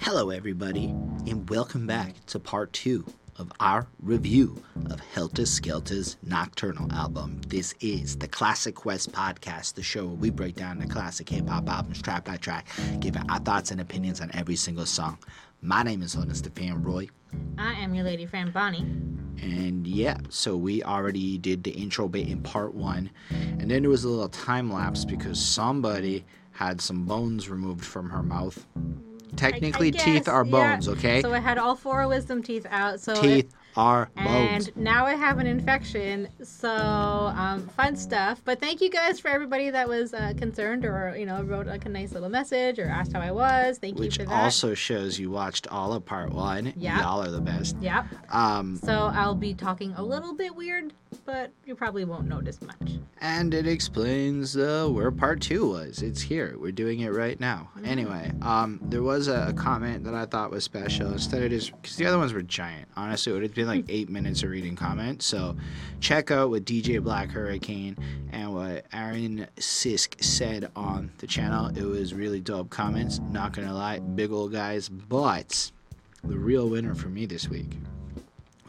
Hello, everybody, and welcome back to part two of our review of Heltah Skeltah's Nocturnal album. This is the Classic Quest podcast, the show where we break down the classic hip hop albums track by track, giving our thoughts and opinions on every single song. My name is Honest Fan Roy. I am your lady friend Bonnie. And yeah, so we already did the intro bit in part one, and then there was a little time lapse because somebody had some bones removed from her mouth. Technically, I guess, teeth are yeah. bones, okay? So I had all four wisdom teeth out. So it- teeth are bones. and now I have an infection. So um, fun stuff. But thank you guys for everybody that was uh, concerned or you know wrote like a nice little message or asked how I was. Thank Which you for that. also shows you watched all of part one. Yeah. Y'all are the best. Yep. Um, So I'll be talking a little bit weird, but you probably won't notice much. and it explains uh, where part two was. It's here. We're doing it right now. Mm-hmm. Anyway, um, there was a, a comment that I thought was special. Instead of just because the other ones were giant. Honestly, it would have been like eight minutes of reading comments. So check out what DJ Black Hurricane and what Aaron Sisk said on the channel. It was really dope comments. Not gonna lie, big old guys. But the real winner for me this week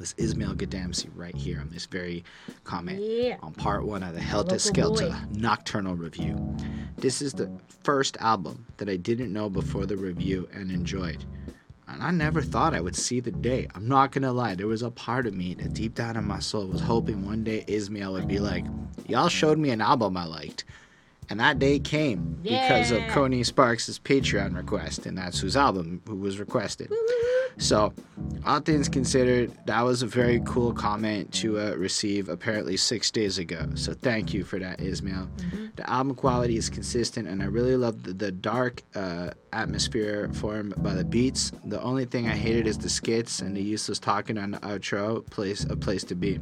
was Ismail Gadamsi right here on this very comment Yeah. on part one of the Heltah Skeltah boy. Nocturnal Review. This is the first album that I didn't know before the review and enjoyed. And I never thought I would see the day. I'm not gonna lie, there was a part of me that deep down in my soul was hoping one day Ismail would be like, Y'all showed me an album I liked. And that day came because of Yeah. Coney Sparks' Patreon request, and that's whose album who was requested. So, all things considered, that was a very cool comment to uh, receive apparently six days ago. So, thank you for that, Ismail. The album quality is consistent, and I really love the, the dark uh, atmosphere formed by the beats. The only thing I hated is the skits and the useless talking on the outro. Place a place to be.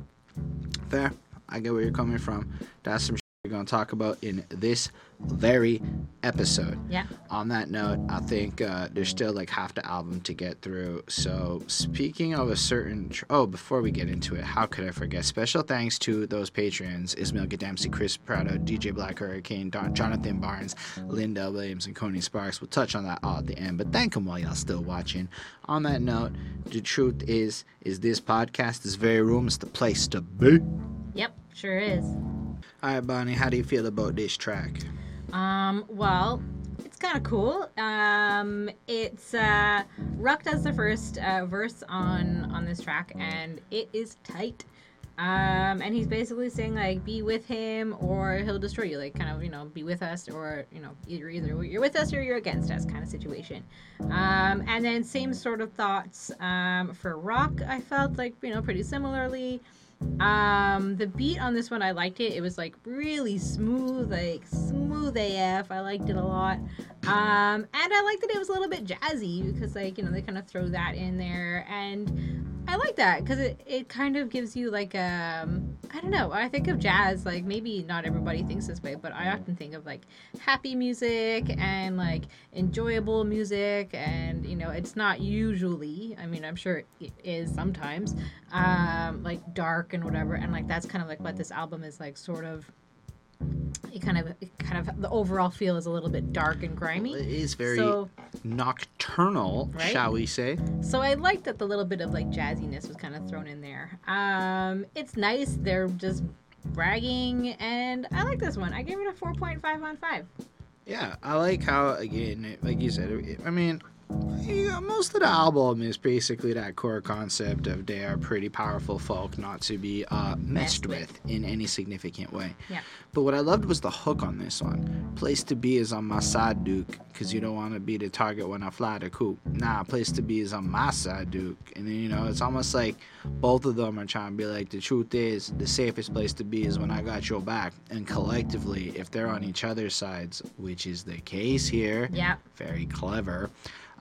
Fair. I get where you're coming from. That's some we're gonna talk about in this very episode. Yeah. On that note, I think uh, there's still like half the album to get through. So speaking of a certain, tr- oh, before we get into it, how could I forget? Special thanks to those patrons: Ismail Gadamsi, Chris Prado, DJ Black Hurricane, Don, Jonathan Barnes, Linda Williams, and Coney Sparks. We'll touch on that all at the end, but thank them while y'all still watching. On that note, the truth is, is this podcast, this very room, is the place to be. Yep. Sure is. All right, Bonnie, how do you feel about this track? Um, well, it's kind of cool. Um, it's uh, Ruck does the first uh, verse on on this track, and it is tight. Um, and he's basically saying like, be with him or he'll destroy you. Like, kind of, you know, be with us or you know, you're either you're with us or you're against us, kind of situation. Um, and then same sort of thoughts um, for Rock. I felt like you know pretty similarly. Um, the beat on this one, I liked it. It was like really smooth, like smooth AF. I liked it a lot. Um, and I liked that it was a little bit jazzy because, like, you know, they kind of throw that in there. And I like that because it, it kind of gives you like um I don't know. I think of jazz like maybe not everybody thinks this way, but I often think of like happy music and like enjoyable music, and you know it's not usually. I mean, I'm sure it is sometimes um like dark and whatever, and like that's kind of like what this album is like, sort of. It kind of, it kind of, the overall feel is a little bit dark and grimy. It is very So- nocturnal, Right? shall we say? So I liked that the little bit of like jazziness was kind of thrown in there. Um, it's nice. They're just bragging, and I like this one. I gave it a 4.5 on 5. Yeah, I like how again, like you said. it- I mean, most of the album is basically that core concept of they are pretty powerful folk, not to be uh, Messed with in any significant way. Yeah. But what I loved was the hook on this one. Place to be is on my side, Duke, because you don't want to be the target when I fly the coop. Nah, place to be is on my side, Duke. And then, you know, it's almost like both of them are trying to be like, the truth is, the safest place to be is when I got your back. And collectively, if they're on each other's sides, which is the case here, Yeah. very clever,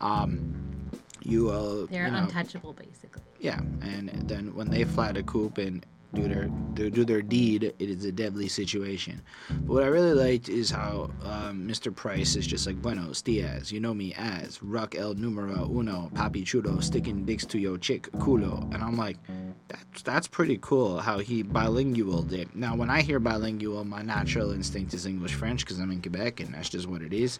um, you will. They're you know, untouchable, basically. yeah, and then when they fly the coop and do their do, their deed, it is a deadly situation. But what I really liked is how um, Mr. Price is just like Buenos Diaz, you know me as Rock El Numero Uno, Papi Chulo, sticking dicks to your chick culo, and I'm like, that's that's pretty cool how he bilingual did. Now, when I hear bilingual, my natural instinct is English French because I'm in Quebec and that's just what it is.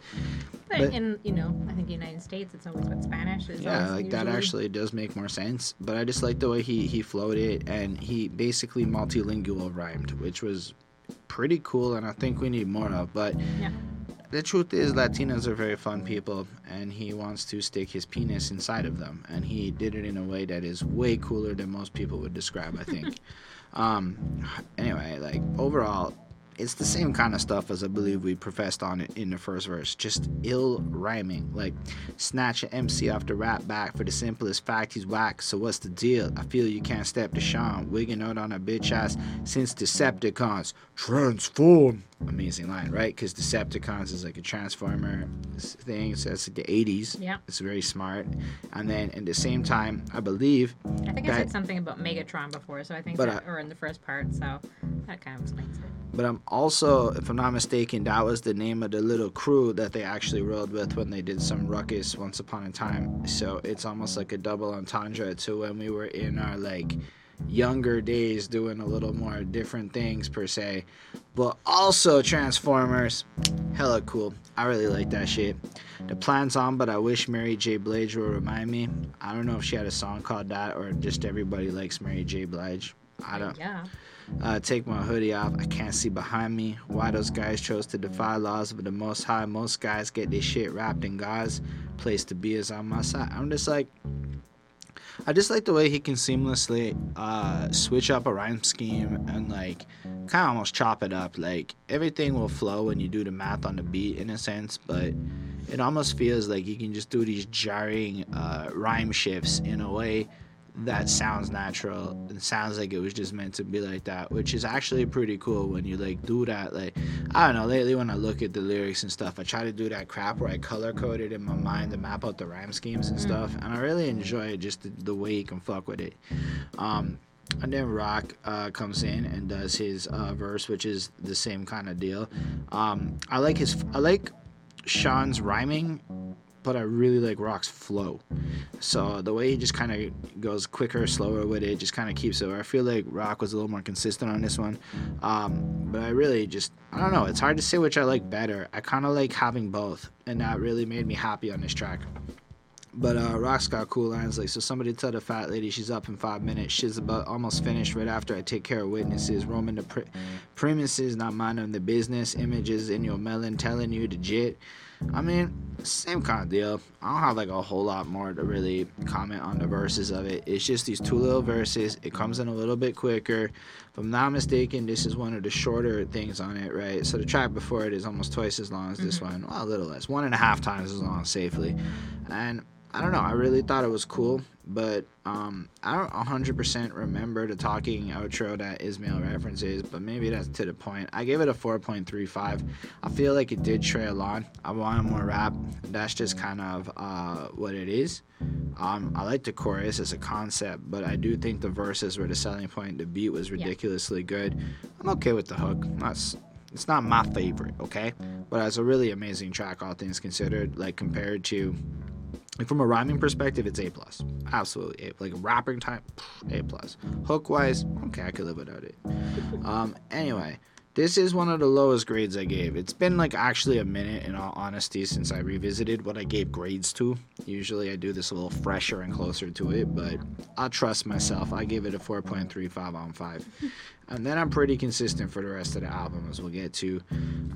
But, But- in you know, I think the United States, it's always what Spanish is. Yeah, like that actually does make more sense. But I just like the way he he flowed it and he basically multilingual rhymed, which was pretty cool and I think we need more of. But Yeah. the truth is Latinos are very fun people and he wants to stick his penis inside of them and he did it in a way that is way cooler than most people would describe, I think. um anyway, like overall it's the same kind of stuff as I believe we professed on it in the first verse. Just ill rhyming. Like, snatch an MC off the rap back for the simplest fact he's whack. So what's the deal? I feel you can't step to Sean. Wigging out on a bitch ass since Decepticons. Transform. Amazing line, right? Because Decepticons is like a Transformer thing. So that's like the 80s. Yeah. It's very smart. And then at the same time, I believe I think I said something about Megatron before, so I think that, or in the first part, so that kind of explains it. But I'm also, if I'm not mistaken, that was the name of the little crew that they actually rode with when they did some ruckus once upon a time. So it's almost like a double entendre to when we were in our like younger days doing a little more different things per se. But also Transformers, hella cool. I really like that shit. The plan's on, but I wish Mary J. Blige would remind me. I don't know if she had a song called that or just everybody likes Mary J. Blige. I don't. Yeah. Uh, take my hoodie off. I can't see behind me. Why those guys chose to defy laws of the Most High. Most guys get this shit wrapped in gauze. Place to be is on my side. I'm just like, I just like the way he can seamlessly uh, switch up a rhyme scheme and like kind of almost chop it up. Like everything will flow when you do the math on the beat in a sense, but it almost feels like you can just do these jarring uh, rhyme shifts in a way that sounds natural. And sounds like it was just meant to be like that which is actually pretty cool when you like do that. Like i don't know lately when i look at the lyrics and stuff i try to do that crap where i color code it in my mind to map out the rhyme schemes and stuff and i really enjoy it just the, the way you can fuck with it. Um and then Rock uh, comes in and does his uh, verse, which is the same kind of deal. Um, I like his, I like Sean's rhyming, but I really like Rock's flow. So the way he just kind of goes quicker, slower with it, just kind of keeps it. I feel like Rock was a little more consistent on this one, um, but I really just I don't know. It's hard to say which I like better. I kind of like having both, and that really made me happy on this track. But uh, Rock's got cool lines like, so somebody tell the fat lady she's up in five minutes. She's about almost finished right after I take care of witnesses. Roaming the pre- premises, not minding the business. Images in your melon telling you to jit. I mean, same kind of deal. I don't have like a whole lot more to really comment on the verses of it. It's just these two little verses. It comes in a little bit quicker. If I'm not mistaken, this is one of the shorter things on it, right? So the track before it is almost twice as long as this mm-hmm. one. Well, a little less. One and a half times as long safely. And I don't know. I really thought it was cool, but um, I don't 100% remember the talking outro that Ismail references, but maybe that's to the point. I gave it a 4.35. I feel like it did trail on. I wanted more rap. That's just kind of uh, what it is. Um, I like the chorus as a concept, but I do think the verses were the selling point. The beat was ridiculously good. I'm okay with the hook. That's it's not my favorite, okay? But it's a really amazing track, all things considered. Like compared to like from a rhyming perspective, it's A plus. Absolutely A. Like rapping time, A plus. Hook wise, okay, I could live without it. Um, anyway, this is one of the lowest grades I gave. It's been like actually a minute, in all honesty, since I revisited what I gave grades to. Usually I do this a little fresher and closer to it, but I'll trust myself. I give it a 4.35 on 5. And then I'm pretty consistent for the rest of the album, as we'll get to.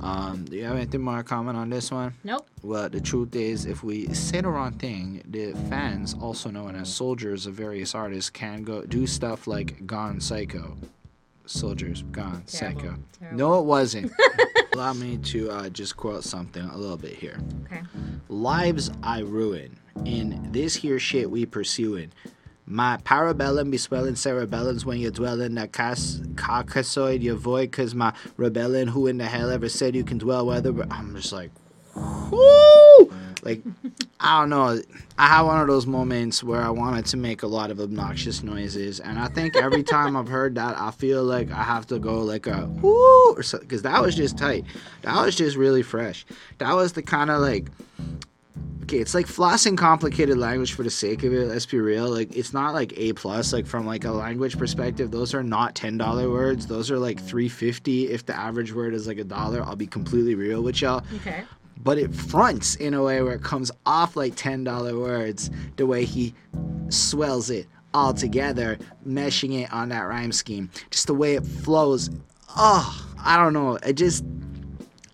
Um, do you have anything more to comment on this one? Nope. Well, the truth is, if we say the wrong thing, the fans, also known as soldiers of various artists, can go do stuff like Gone Psycho. Soldiers, Gone Terrible. Psycho. Terrible. No, it wasn't. Allow me to uh, just quote something a little bit here. Okay. Lives I ruin. In this here shit we pursuing. My parabellum be swelling cerebellums when you're dwelling that cas- caucasoid you void cause my rebellion who in the hell ever said you can dwell whether I'm just like whoo! Like I don't know. I had one of those moments where I wanted to make a lot of obnoxious noises and I think every time I've heard that I feel like I have to go like a whoo! or because that was just tight. That was just really fresh. That was the kind of like okay, it's like flossing complicated language for the sake of it. Let's be real. Like it's not like A plus. Like from like a language perspective, those are not ten dollar words. Those are like three fifty. If the average word is like a dollar, I'll be completely real with y'all. Okay. But it fronts in a way where it comes off like ten dollar words. The way he swells it all together, meshing it on that rhyme scheme. Just the way it flows. Oh, I don't know. It just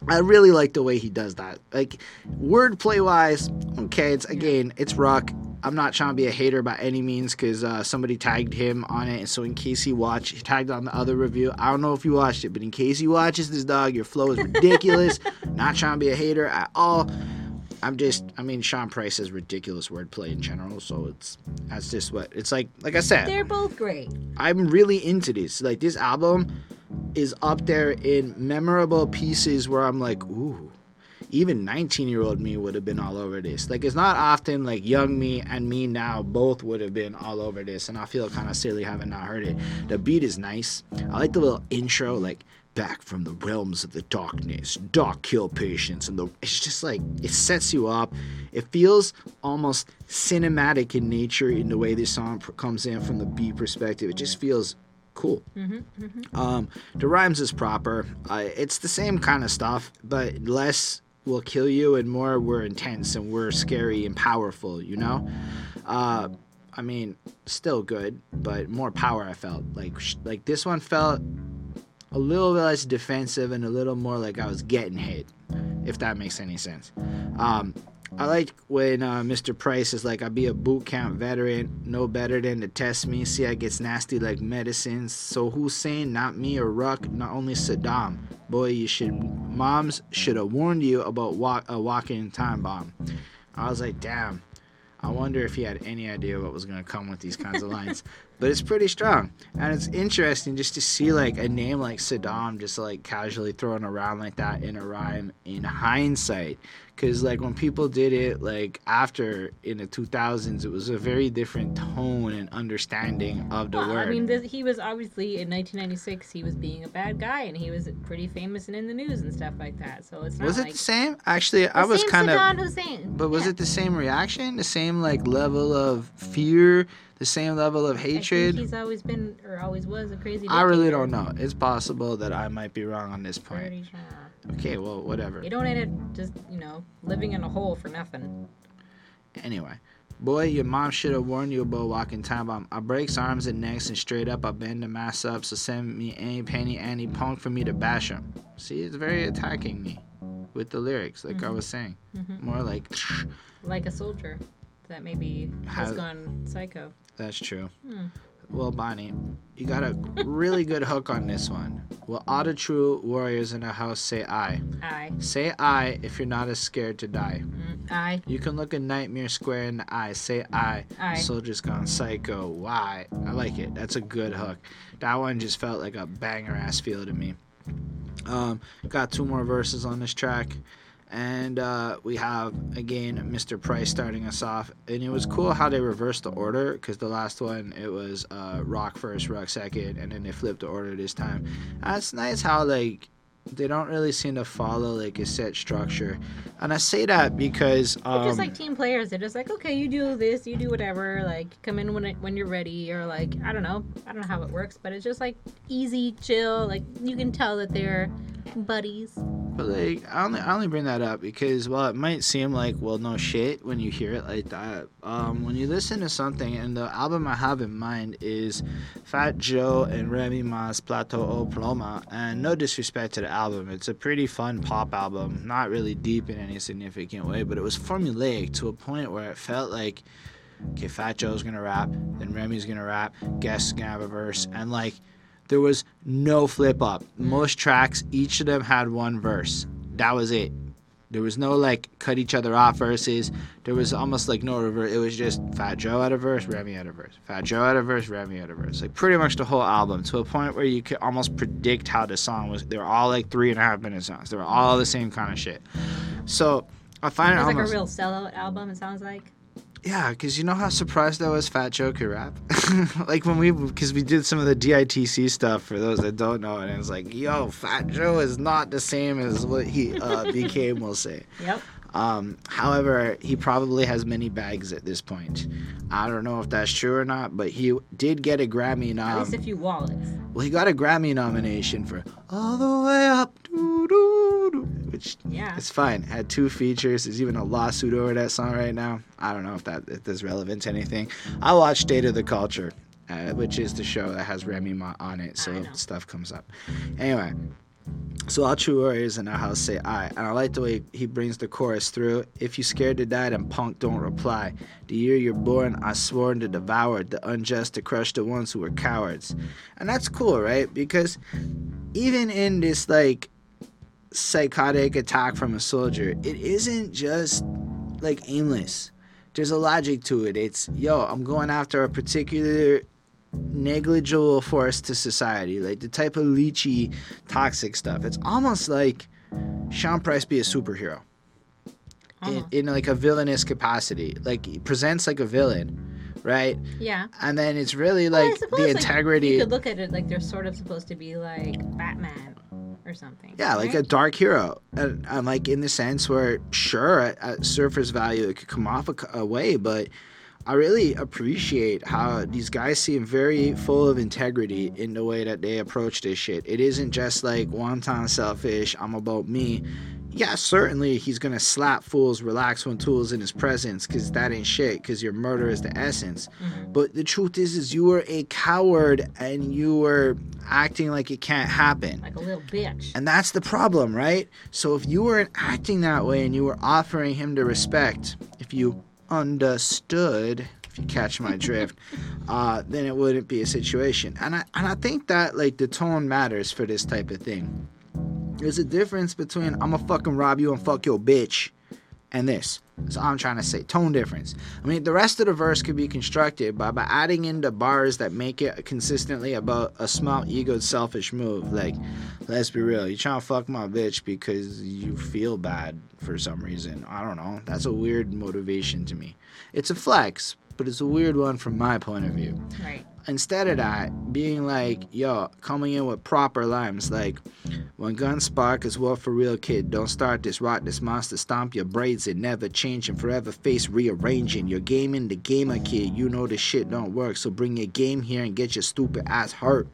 I really like the way he does that. Like wordplay wise, okay, it's again, it's rock. I'm not trying to be a hater by any means because uh, somebody tagged him on it. And so, in case he watched, he tagged on the other review. I don't know if you watched it, but in case he watches this dog, your flow is ridiculous. not trying to be a hater at all. I'm just, I mean, Sean Price has ridiculous wordplay in general, so it's that's just what it's like. Like I said, They're both great. I'm really into this. Like this album is up there in memorable pieces where I'm like, ooh, even 19 year old me would have been all over this. Like it's not often like young me and me now both would have been all over this, and I feel kind of silly having not heard it. The beat is nice. I like the little intro, like back from the realms of the darkness, dark kill patients, and the it's just like it sets you up. It feels almost cinematic in nature in the way this song comes in from the beat perspective. It just feels cool. Um, the rhymes is proper. Uh, it's the same kind of stuff, but less will kill you and more we're intense and we're scary and powerful. You know. Uh, I mean, still good, but more power. I felt like sh- like this one felt a little less defensive and a little more like I was getting hit, if that makes any sense. Um, I like when uh, Mr. Price is like, I'll be a boot camp veteran, no better than to test me. See, I gets nasty like medicines. So Hussein, not me or Ruck, not only Saddam. Boy, you should, moms should have warned you about walk, a walking time bomb. I was like, damn. I wonder if he had any idea what was going to come with these kinds of lines. But it's pretty strong. And it's interesting just to see like a name like Saddam just like casually thrown around like that in a rhyme in hindsight. Because like when people did it like after in the 2000s, it was a very different tone and understanding of the Well, word. I mean, this, he was obviously in 1996. He was being a bad guy, and he was pretty famous and in the news and stuff like that. So it's not was it like the same? Actually, I was kind of. But was Yeah. it the same reaction? The same like level of fear? The same level of I think hatred? he's always been or always was a crazy. I really don't know. It's possible that I might be wrong on this point. Pretty sure. Okay, well, whatever. You don't end up just you know living in a hole for nothing. Anyway, boy, your mom should have warned you about walking time bomb. I breaks arms and necks and straight up I bend the mass up. So send me any penny, any punk for me to bash him. See, it's very attacking me with the lyrics, like I was saying. More like, Like a soldier that maybe has How- gone psycho. that's true. Hmm. Well, Bonnie, you got a really good hook on this one. Will all the true warriors in the house say I? I. Say I if you're not as scared to die. Mm, I. You can look a nightmare square in the eye. Say I. Aye. Soldiers gone psycho. Why? I like it. That's a good hook. That one just felt like a banger ass feel to me. Um, got two more verses on this track. And uh, we have again Mr. Price starting us off, and it was cool how they reversed the order because the last one it was uh, Rock first, Rock second, and then they flipped the order this time. Uh, it's nice how like they don't really seem to follow like a set structure, and I say that because They're um, just like team players. They're just like, okay, you do this, you do whatever. Like, come in when it, when you're ready, or like, I don't know, I don't know how it works, but it's just like easy, chill. Like you can tell that they're buddies. But like, I only I only bring that up because while it might seem like well no shit when you hear it like that, um, when you listen to something and the album I have in mind is Fat Joe and Remy Ma's Plata O Plomo, and no disrespect to the album, it's a pretty fun pop album, not really deep in any significant way, but it was formulaic to a point where it felt like. Okay, Fat Joe's gonna rap, then Remy's gonna rap, Guest's gonna have a verse, and like there was no flip up. Most tracks, each of them had one verse. That was it. There was no like cut each other off verses. There was almost like no reverse. It was just Fat Joe had a verse, Remy had a verse. Fat Joe had a verse, Remy had a verse. Like pretty much the whole album to a point where you could almost predict how the song was. They were all like three and a half minute songs. They were all the same kind of shit. So I find it It's like almost a real sellout album. It sounds like. Yeah, because you know how surprised I was Fat Joe could rap? like when we, because we did some of the DITC stuff for those that don't know, and it was like, yo, Fat Joe is not the same as what he uh, became, we'll say. Yep. Um, however, he probably has many bags at this point. I don't know if that's true or not, but he did get a Grammy At nom. least a few wallets. Well, he got a Grammy nomination for All the Way Up, doo, doo, doo, which Yeah. it's fine. Had two features. There's even a lawsuit over that song right now. I don't know if that if that's relevant to anything. I watched State of the Culture, uh, which is the show that has Remy Ma on it, so stuff comes up. Anyway, so all true warriors in our house say I, and I like the way he brings the chorus through. If you scared to die, then punk don't reply. The year you're born, I sworn to devour the unjust, to crush the ones who were cowards, and that's cool, right? Because even in this like psychotic attack from a soldier, it isn't just like aimless. There's a logic to it. It's yo, I'm going after a particular negligible force to society, like the type of leechy, toxic stuff. It's almost like Sean Price be a superhero in, Almost. in like a villainous capacity. Like he presents like a villain, right? Yeah. And then it's really like suppose, the like, integrity. you could look at it like they're sort of supposed to be like Batman or something. Yeah, like a dark hero, and, and like in the sense where, sure, at, at surface value, it could come off a way, but I really appreciate how these guys seem very full of integrity in the way that they approach this shit. It isn't just like one time selfish, I'm about me. Yeah, certainly he's gonna slap fools, relax when tools in his presence, cause that ain't shit, cause your murder is the essence. Mm-hmm. But the truth is, is you were a coward and you were acting like it can't happen. like a little bitch. And that's the problem, right? So if you weren't acting that way and you were offering him the respect, if you understood, if you catch my drift, uh, then it wouldn't be a situation. And I and I think that like the tone matters for this type of thing. There's a difference between I'm gonna fucking rob you and fuck your bitch and this. All I'm trying to say. Tone difference. I mean, the rest of the verse could be constructed by, by adding in the bars that make it consistently about a small, egoed, selfish move. Like, let's be real. you're trying to fuck my bitch because you feel bad for some reason. I don't know. That's a weird motivation to me. It's a flex, but it's a weird one from my point of view Right. Instead of that, being like, yo, coming in with proper lines, like, when guns spark is well for real, kid. Don't start this, rot, this monster, stomp your braids and never change and forever face rearranging. You're gaming the gamer, kid. You know this shit don't work, so bring your game here and get your stupid ass hurt.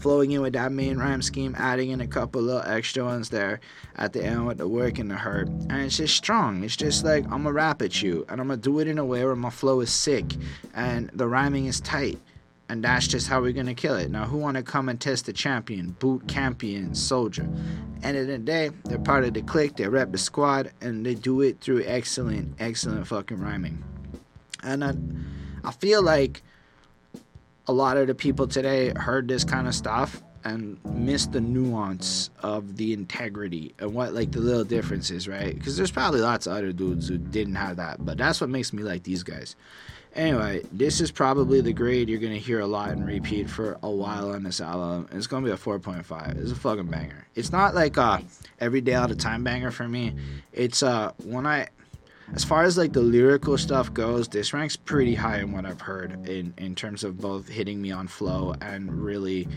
Flowing in with that main rhyme scheme, adding in a couple little extra ones there at the end with the work and the hurt. And it's just strong. It's just like, I'm gonna rap at you, and I'm gonna do it in a way where my flow is sick and the rhyming is tight and that's just how we're gonna kill it. Now, who wanna come and test the champion, boot campion, soldier? End of the day, they're part of the clique, they rep the squad, and they do it through excellent, excellent fucking rhyming. And I, I feel like a lot of the people today heard this kind of stuff and missed the nuance of the integrity and what like the little differences, right? Because there's probably lots of other dudes who didn't have that, but that's what makes me like these guys. Anyway, this is probably the grade you're gonna hear a lot and repeat for a while on this album. It's gonna be a 4.5. It's a fucking banger. It's not like a Nice. every day all the time banger for me. It's uh when I as far as like the lyrical stuff goes, this ranks pretty high in what I've heard in in terms of both hitting me on flow and really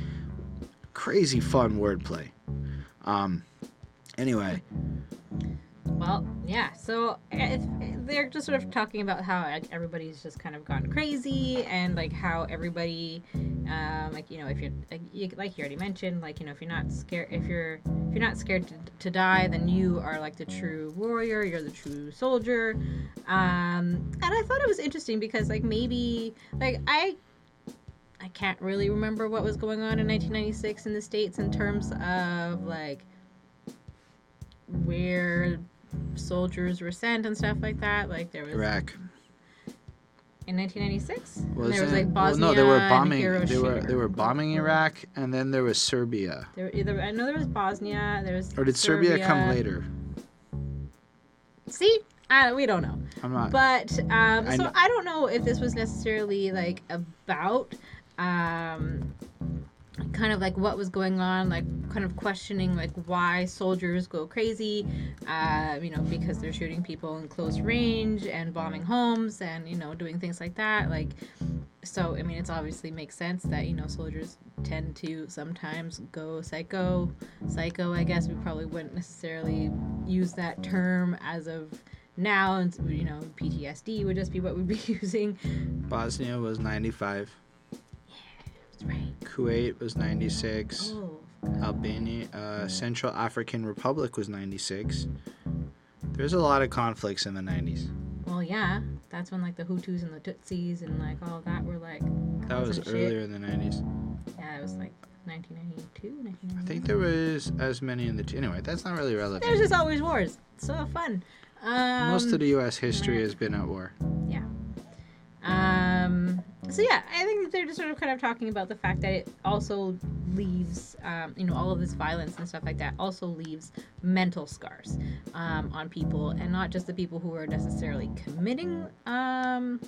crazy fun wordplay. Um anyway, Well, yeah. So if, they're just sort of talking about how everybody's just kind of gone crazy, and like how everybody, um, like you know, if you're like you, like you already mentioned, like you know, if you're not scared, if you're if you're not scared to, to die, then you are like the true warrior. You're the true soldier. Um, and I thought it was interesting because like maybe like I. I can't really remember what was going on in 1996 in the states in terms of like where soldiers were sent and stuff like that. Like there was Iraq. in 1996. And Was there was like Well, Bosnia no, they were and bombing. They were they were bombing Iraq, and then there was Serbia. There, either, I know there was Bosnia. There was. Or did Serbia, come later? See, I, we don't know. I'm not. But um, I so I don't know if this was necessarily like about um, kind of like what was going on, like kind of questioning like why soldiers go crazy, uh, you know, because they're shooting people in close range and bombing homes and you know doing things like that. Like so I mean, it's obviously makes sense that you know soldiers tend to sometimes go psycho. Psycho, I guess we probably wouldn't necessarily use that term as of now, and you know, PTSD would just be what we'd be using. Bosnia was 95. Right. Kuwait was 96. Oh, Albania, uh, Central African Republic was 96. There's a lot of conflicts in the 90s. well, yeah. That's when like the Hutus and the Tutsis and like all that were like. That was causing shit. earlier in the 90s. Yeah, it was like 1992, I think there was as many in the. T- anyway, that's not really relevant. There's just always wars. So fun. Um, Most of the U.S. history has been at war. Um, so yeah, I think they're just sort of kind of talking about the fact that it also leaves, um, you know, all of this violence and stuff like that also leaves mental scars um, on people, and not just the people who are necessarily committing, um,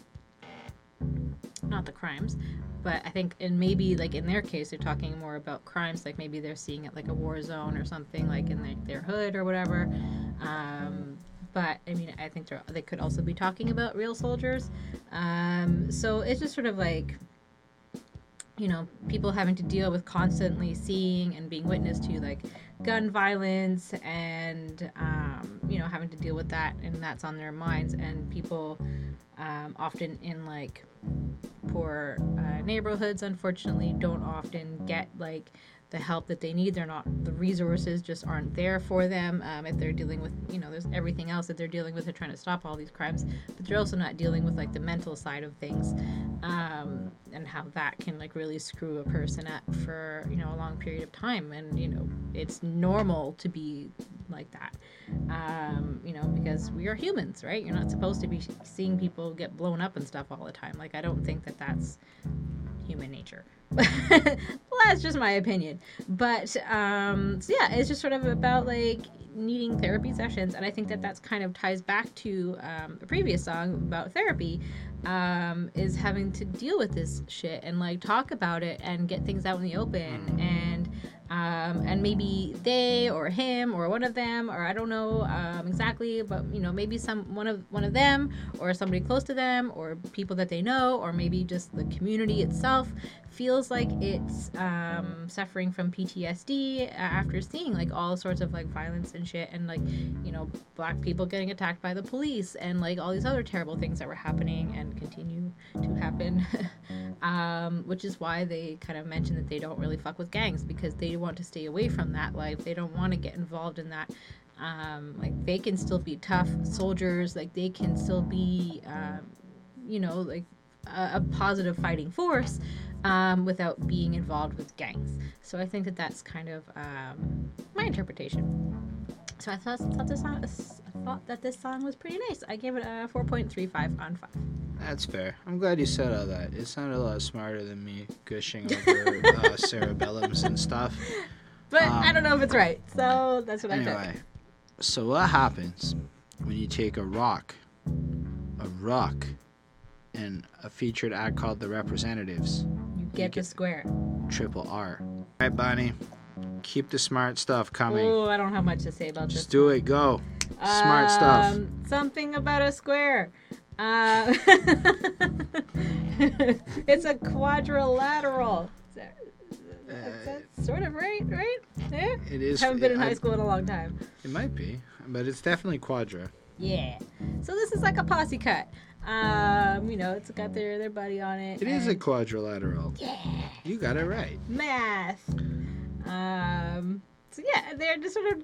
not the crimes, but I think, and maybe like in their case, they're talking more about crimes, like maybe they're seeing it like a war zone or something, like in their, their hood or whatever. But I mean, I think they could also be talking about real soldiers. Um, so it's just sort of like, you know, people having to deal with constantly seeing and being witness to like gun violence and, um, you know, having to deal with that and that's on their minds. And people um, often in like poor uh, neighborhoods, unfortunately, don't often get like the help that they need. They're not, the resources just aren't there for them. Um, if they're dealing with, you know, there's everything else that they're dealing with. They're trying to stop all these crimes, but they're also not dealing with like the mental side of things um, and how that can like really screw a person up for, you know, a long period of time. And, you know, it's normal to be like that, um, you know, because we are humans, right? You're not supposed to be seeing people get blown up and stuff all the time. Like, I don't think that that's human nature. well, that's just my opinion. But um, so yeah, it's just sort of about like needing therapy sessions, and I think that that's kind of ties back to um, a previous song about therapy. Um, is having to deal with this shit and like talk about it and get things out in the open and um, and maybe they or him or one of them or I don't know um, exactly, but you know maybe some one of one of them or somebody close to them or people that they know or maybe just the community itself feels like it's um, suffering from PTSD after seeing like all sorts of like violence and shit and like you know black people getting attacked by the police and like all these other terrible things that were happening and continue to happen. Um, which is why they kind of mention that they don't really fuck with gangs because they want to stay away from that life they don't want to get involved in that um, like they can still be tough soldiers like they can still be um, you know like a, a positive fighting force um, without being involved with gangs. So I think that that's kind of um, my interpretation. So I thought, thought this song, I thought that this song was pretty nice. I gave it a 4.35 on 5. That's fair. I'm glad you said all that. It sounded a lot smarter than me gushing over uh, cerebellums and stuff. But I Um, don't know if it's right. So that's what I Anyway, took. so what happens when you take a rock, a rock, and a featured act called The Representatives, You get the get- square. triple R? All right, Bonnie, keep the smart stuff coming. Oh, I don't have much to say about Just this. Just do it. Go. Smart stuff. Um, Something about a square. Uh, it's a quadrilateral. Is that, is sort of right? Right? Yeah. It is. Haven't been in I- high school in a long time. It might be, but it's definitely quadra. Yeah. So this is like a posse cut. Um, you know, it's got their their buddy on it. It is a quadrilateral. yeah You got it right. math. Um, so yeah, they're just sort of.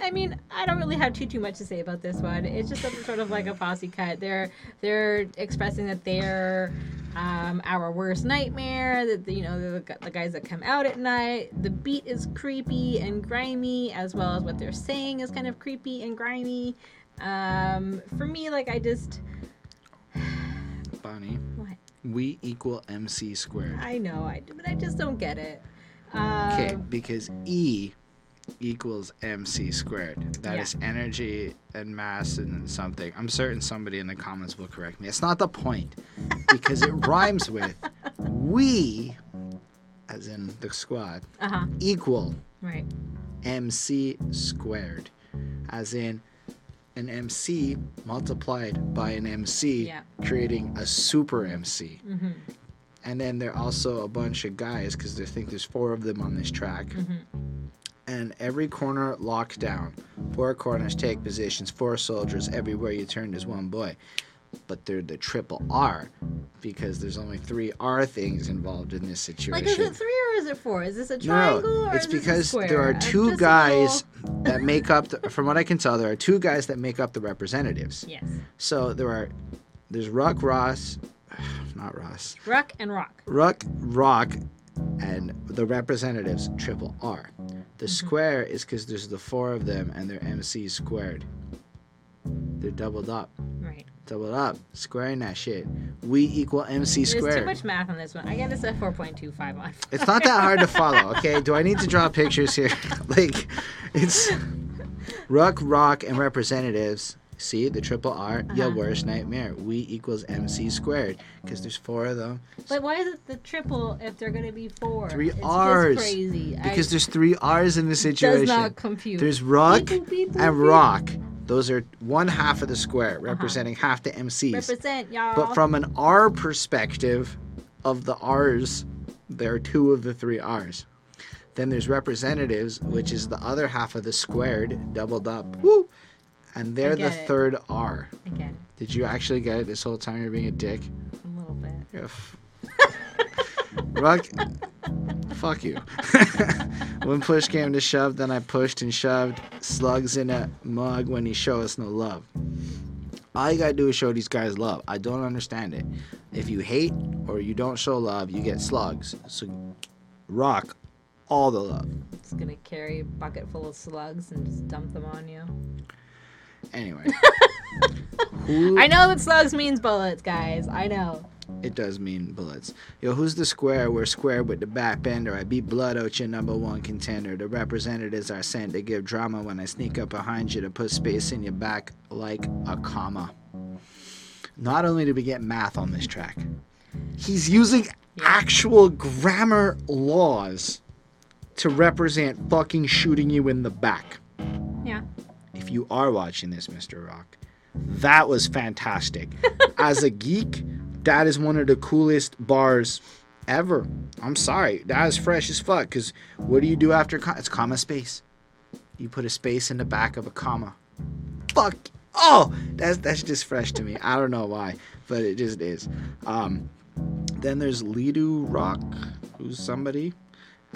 I mean, I don't really have too too much to say about this one. It's just sort of like a posse cut. They're they're expressing that they're um, our worst nightmare. That you know the, the guys that come out at night. The beat is creepy and grimy, as well as what they're saying is kind of creepy and grimy. Um, for me, like I just Bonnie, what we equal MC squared. I know I do but I just don't get it. Okay, Um, because E equals MC squared. That Yeah. is energy and mass and something. I'm certain somebody in the comments will correct me. It's not the point because it rhymes with we, as in the squad, uh huh. equal Right. MC squared, as in an MC multiplied by an MC, Yeah. creating a super MC. Mm-hmm. and then there are also a bunch of guys because they think there's four of them on this track. And every corner locked down. Four corners take positions, four soldiers. Everywhere you turn, is one boy. But they're the triple R because there's only three R things involved in this situation. Like, is it three or is it four? Is this a No, triangle or it's is this a because there are two guys little- that make up. The, from what I can tell, there are two guys that make up the representatives. Yes. So there are, there's Ruck Ross, not Ross, Ruck and Rock. Ruck Rock, and the representatives triple R. The Mm-hmm. square is because there's the four of them and they're MC squared. They're doubled up, Right. doubled up, squaring that shit. We equal MC There's too much math on this one. I get this at 4.25 on. It's not that hard to follow, okay? Do I need to draw pictures here? like, it's Ruck, Rock, and representatives. See the triple R, your Uh-huh. worst nightmare. We equals MC squared because there's four of them. But why is it the triple if they're going to be four? Three it's Rs. Crazy. Because I, there's three R's in the does situation. not compute. There's Rock Beep, beep, boop, and. Rock. Those are one half of the square, representing half the MCs. Represent y'all. But from an R perspective of the R's, there are two of the three R's. Then there's representatives, which is the other half of the squared, doubled up. Woo! And they're the it. third R. Again, Did you actually get it this whole time you're being a dick? a little bit. You're Ruck, fuck you. when push came to shove, then I pushed and shoved slugs in a mug when he show us no love. All you gotta do is show these guys love. I don't understand it. If you hate or you don't show love, you get slugs. So rock all the love. It's to carry a bucket full of slugs and just dump them on you. Anyway. Who I know that slugs means bullets, guys. I know. It does mean bullets. Yo, who's the square? We're square with the back bender. I beat Blood out your number one contender. The representatives are sent to give drama when I sneak up behind you to put space in your back like a comma. Not only do we get math on this track, he's using actual grammar laws to represent fucking shooting you in the back. Yeah. If you are watching this, Mr. Rock, that was fantastic. As a geek, that is one of the coolest bars ever. I'm sorry, that is fresh as fuck. Cause what do you do after it's comma space? You put a space in the back of a comma. Fuck. Oh, that's that's just fresh to me. I don't know why, but it just is. Um, then there's Lidu Rock, who's somebody.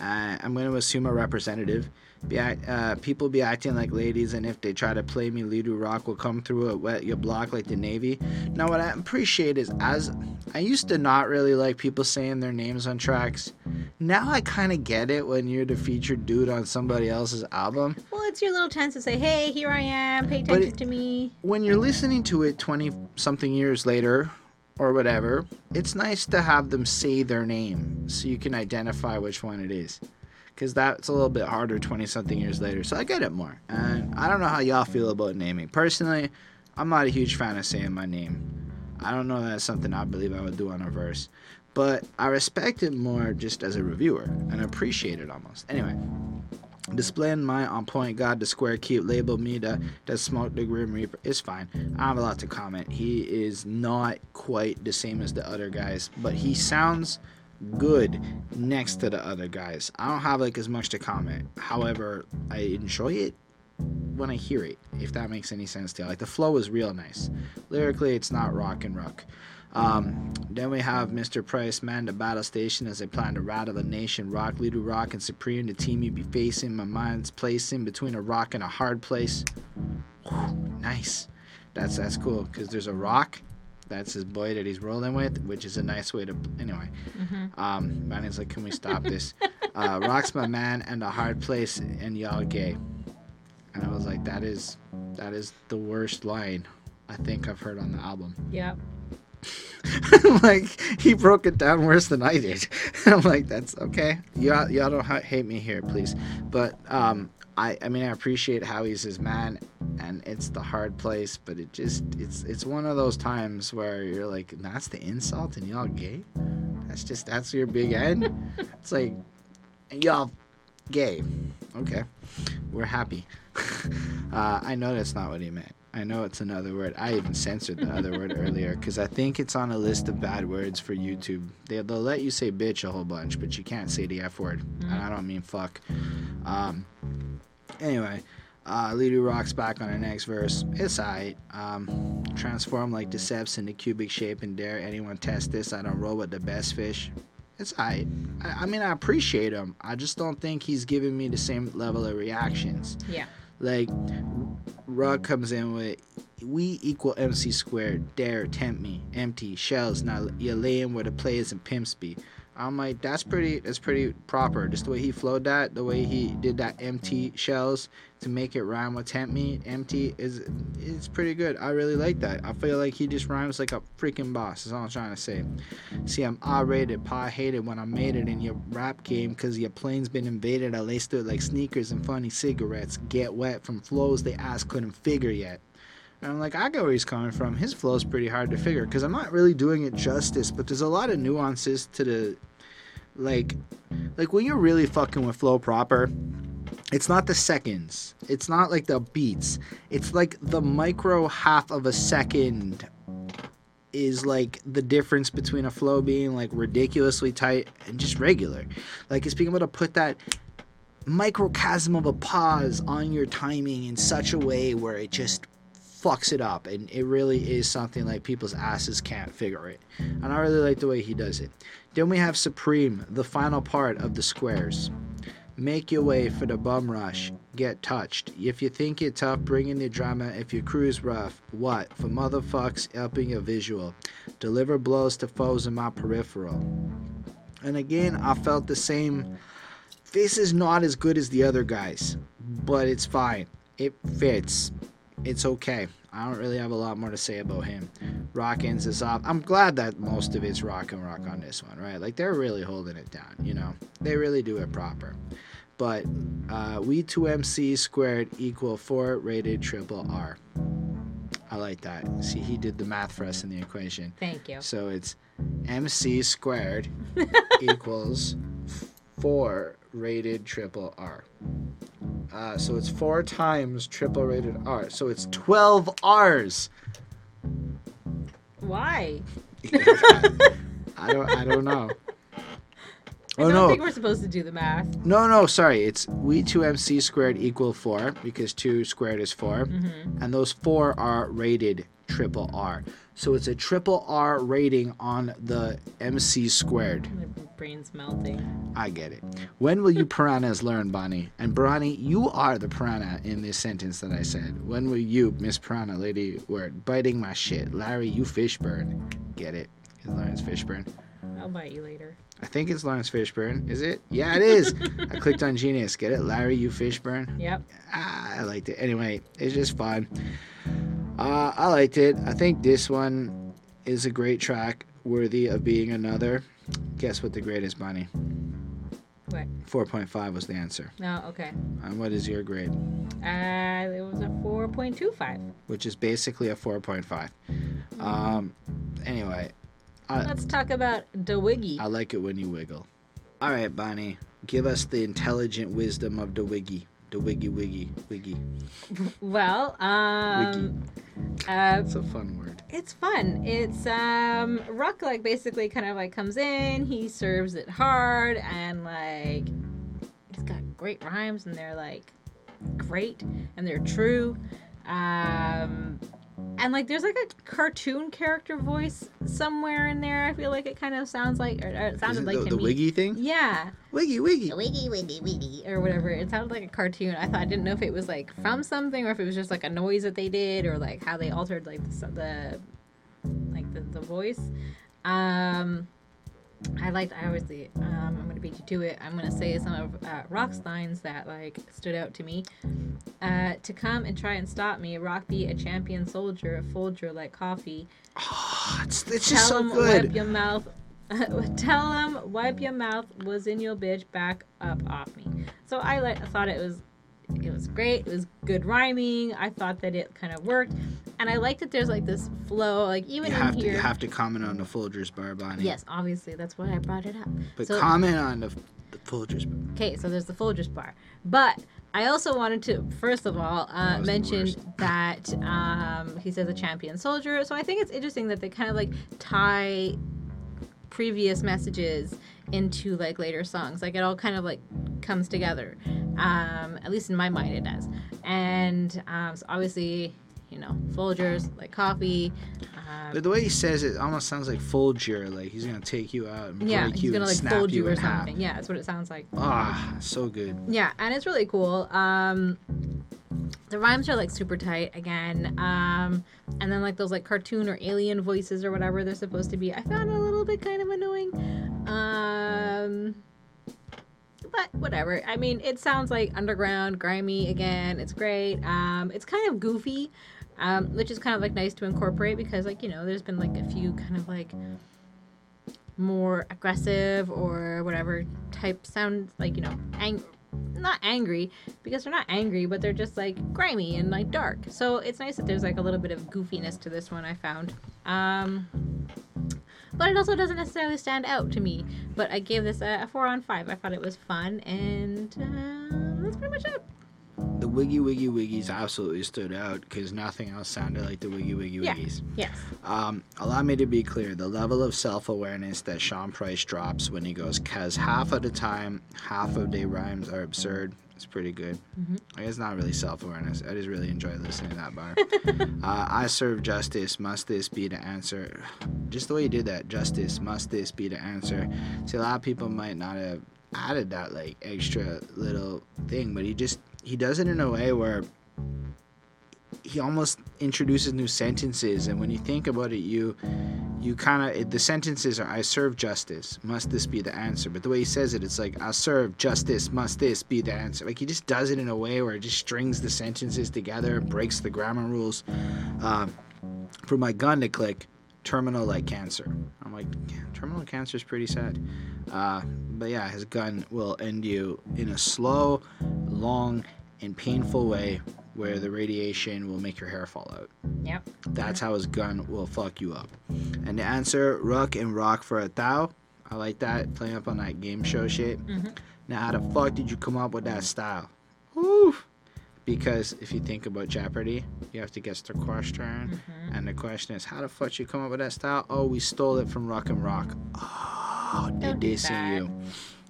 Uh, I'm going to assume a representative. Be act, uh, people be acting like ladies, and if they try to play me, Lidu Rock will come through and wet your block like the Navy. Now, what I appreciate is, as I used to not really like people saying their names on tracks. Now I kind of get it when you're the featured dude on somebody else's album. Well, it's your little chance to say, hey, here I am. Pay attention it- to me. when you're listening to it 20 something years later or whatever, it's nice to have them say their name so you can identify which one it is. Because that's a little bit harder 20 something years later. So I get it more. And I don't know how y'all feel about naming. Personally, I'm not a huge fan of saying my name. I don't know that's something I believe I would do on a verse. But I respect it more just as a reviewer and appreciate it almost. Anyway, Displaying my on point God the square cute label me the the smoke the grim reaper is fine. I have a lot to comment. He is not quite the same as the other guys, but he sounds good next to the other guys. I don't have like as much to comment. However, I enjoy it when I hear it, if that makes any sense to you. Like the flow is real nice. Lyrically, it's not rock and rock. Um, then we have Mr. Price, man, the battle station as they plan to rattle the nation. Rock, Little Rock, and Supreme, the team you be facing. My mind's placing between a rock and a hard place. Whew, nice. That's that's cool because there's a rock. That's his boy that he's rolling with, which is a nice way to. Anyway, um, Manny's like, can we stop this? uh, Rock's my man, and a hard place, and y'all gay. And I was like, that is, that is the worst line I think I've heard on the album. Yep. like he broke it down worse than I did. I'm like, that's okay. Y'all, y'all don't ha- hate me here, please. But um, I, I mean, I appreciate how he's his man, and it's the hard place. But it just, it's, it's one of those times where you're like, that's the insult, and y'all gay. That's just, that's your big end. it's like, y'all gay. Okay, we're happy. uh, I know that's not what he meant. I know it's another word. I even censored the other word earlier because I think it's on a list of bad words for YouTube. They, they'll let you say bitch a whole bunch, but you can't say the F word. And I don't mean fuck. Um, anyway, uh, Lidu Rock's back on her next verse. It's alright. Um, transform like Decepts into cubic shape and dare anyone test this. I don't roll with the best fish. It's alright. I, I mean, I appreciate him. I just don't think he's giving me the same level of reactions. Yeah. Like, Ruck comes in with, we equal MC squared. Dare, tempt me. Empty, shells. Now you're laying where the players and pimps be. I'm like, that's pretty, that's pretty proper. Just the way he flowed that, the way he did that empty shells to make it rhyme with tempt me. Empty is, it's pretty good. I really like that. I feel like he just rhymes like a freaking boss. That's all I'm trying to say. See, I'm R-rated, pa hated when I made it in your rap game because your plane's been invaded. I laced it like sneakers and funny cigarettes. Get wet from flows they ass couldn't figure yet. And I'm like, I get where he's coming from. His flow is pretty hard to figure because I'm not really doing it justice, but there's a lot of nuances to the, like, like when you're really fucking with flow proper, it's not the seconds. It's not like the beats. It's like the micro half of a second is like the difference between a flow being like ridiculously tight and just regular. Like it's being able to put that microcosm of a pause on your timing in such a way where it just fucks it up and it really is something like people's asses can't figure it. And I really like the way he does it. Then we have Supreme, the final part of the squares. Make your way for the bum rush. Get touched. If you think it tough, bring in the drama. If your crew's rough, what? For motherfucks helping your visual. Deliver blows to foes in my peripheral. And again, I felt the same. This is not as good as the other guys, but it's fine. It fits. It's okay. I don't really have a lot more to say about him. Rock ends this off. I'm glad that most of it's rock and rock on this one, right? Like they're really holding it down, you know. They really do it proper. But uh, we two MC squared equal four rated triple R. I like that. See, he did the math for us in the equation. Thank you. So it's MC squared equals four rated triple R. Uh, so it's four times triple rated R. So it's 12 R's. Why? I don't I don't know. I Oh don't no. think we're supposed to do the math. No, no, sorry. It's we 2 MC squared equal 4 because 2 squared is 4. Mm-hmm. And those 4 are rated triple R. So it's a triple R rating on the MC squared. My brain's melting. I get it. When will you piranhas learn, Bonnie? And Bonnie, you are the piranha in this sentence that I said. When will you, Miss Piranha Lady, word biting my shit? Larry, you Fishburne. Get it? It's Laurence Fishburne. I'll bite you later. I think it's Laurence Fishburne. Is it? Yeah, it is. I clicked on Genius. Get it? Larry, you Fishburne. Yep. Ah, I liked it. Anyway, it's just fun. Uh, I liked it. I think this one is a great track, worthy of being another. Guess what the grade is, Bonnie? What? 4.5 was the answer. No. Okay. And what is your grade? Uh, it was a four point two five. Which is basically a 4.5. Um, anyway, I, Let's talk about the wiggy. I like it when you wiggle. All right, Bonnie, give us the intelligent wisdom of the wiggy. The wiggy wiggy wiggy. Well, um, uh, It's a fun word. it's fun. It's um, Ruck like basically kind of like comes in. He serves it hard and like he's got great rhymes and they're like great and they're true. Um, and like there's like a cartoon character voice somewhere in there. I feel like it kind of sounds like or, or it sounded it like the, the wiggy thing? Yeah. Wiggy wiggy. wiggy wiggy wiggy or whatever it sounded like a cartoon i thought i didn't know if it was like from something or if it was just like a noise that they did or like how they altered like the, the like the, the voice um i liked i obviously um i'm gonna beat you to it i'm gonna say some of uh, rock's lines that like stood out to me uh to come and try and stop me rock be a champion soldier a folger like coffee Oh, it's, it's just so him good. wipe your mouth. Tell him wipe your mouth was in your bitch back up off me. So I like thought it was it was great. It was good rhyming. I thought that it kind of worked, and I like that there's like this flow. Like even You in have to here. you have to comment on the Folgers bar, Bonnie. yes, obviously that's why I brought it up. But so, comment on the, the Folgers bar. Okay, so there's the Folgers bar. But I also wanted to, first of all, uh, mention that um, he says a champion soldier. So I think it's interesting that they kind of like tie previous messages into like later songs. Like it all kind of like comes together. Um, at least in my mind, it does. And um, so obviously, you know, Folgers like coffee. Um, But the way he says it almost sounds like Folger, like he's gonna take you out and yeah, break you gonna and like snap fold you you or in half. Yeah, that's what it sounds like. Ah, so good. Yeah, and it's really cool. Um, the rhymes are like super tight again. Um, and then like those like cartoon or alien voices or whatever they're supposed to be. I found a little bit kind of annoying. Um, but whatever. I mean, it sounds like underground, grimy again. It's great. Um, it's kind of goofy, um, which is kind of like nice to incorporate because like you know, there's been like a few kind of like more aggressive or whatever type sounds like you know ang- not angry because they're not angry but they're just like grimy and like dark. So it's nice that there's like a little bit of goofiness to this one i found. Um but it also doesn't necessarily stand out to me. But i gave this a, a four on five. I thought it was fun and uh, that's pretty much it The Wiggy Wiggy Wiggies absolutely stood out because nothing else sounded like the Wiggy Wiggy Yeah. Wiggies. yes Um, allow me to be clear. The level of self-awareness that Sean Price drops when he goes, "Cause half of the time, half of the rhymes are absurd." It's pretty good. Mhm. I guess not really self-awareness. I just really enjoy listening to that bar. uh, I serve justice. Must this be the answer? Just the way you did that. Justice. Must this be the answer? See, a lot of people might not have added that like extra little thing, but he just he does it in a way where he almost introduces new sentences and when you think about it you you kind of the sentences are i serve justice must this be the answer? But the way he says it it's like i serve justice must this be the answer? Like he just does it in a way where it just strings the sentences together breaks the grammar rules. Um, for my gun to click terminal like cancer. I'm like yeah, terminal cancer is pretty sad. Uh, but yeah his gun will end you in a slow long and painful way where the radiation will make your hair fall out. yep That's how his gun will fuck you up. And the answer, Ruck and Rock for a thou. I like that, playing up on that game show shit. Mhm. Now, how the fuck did you come up with that style? Woo! Because if you think about Jeopardy, you have to guess the question. Mhm. And the question is, how the fuck did you come up with that style? Oh, we stole it from Rock and Rock. Oh, did they're Don't do dissing that. you.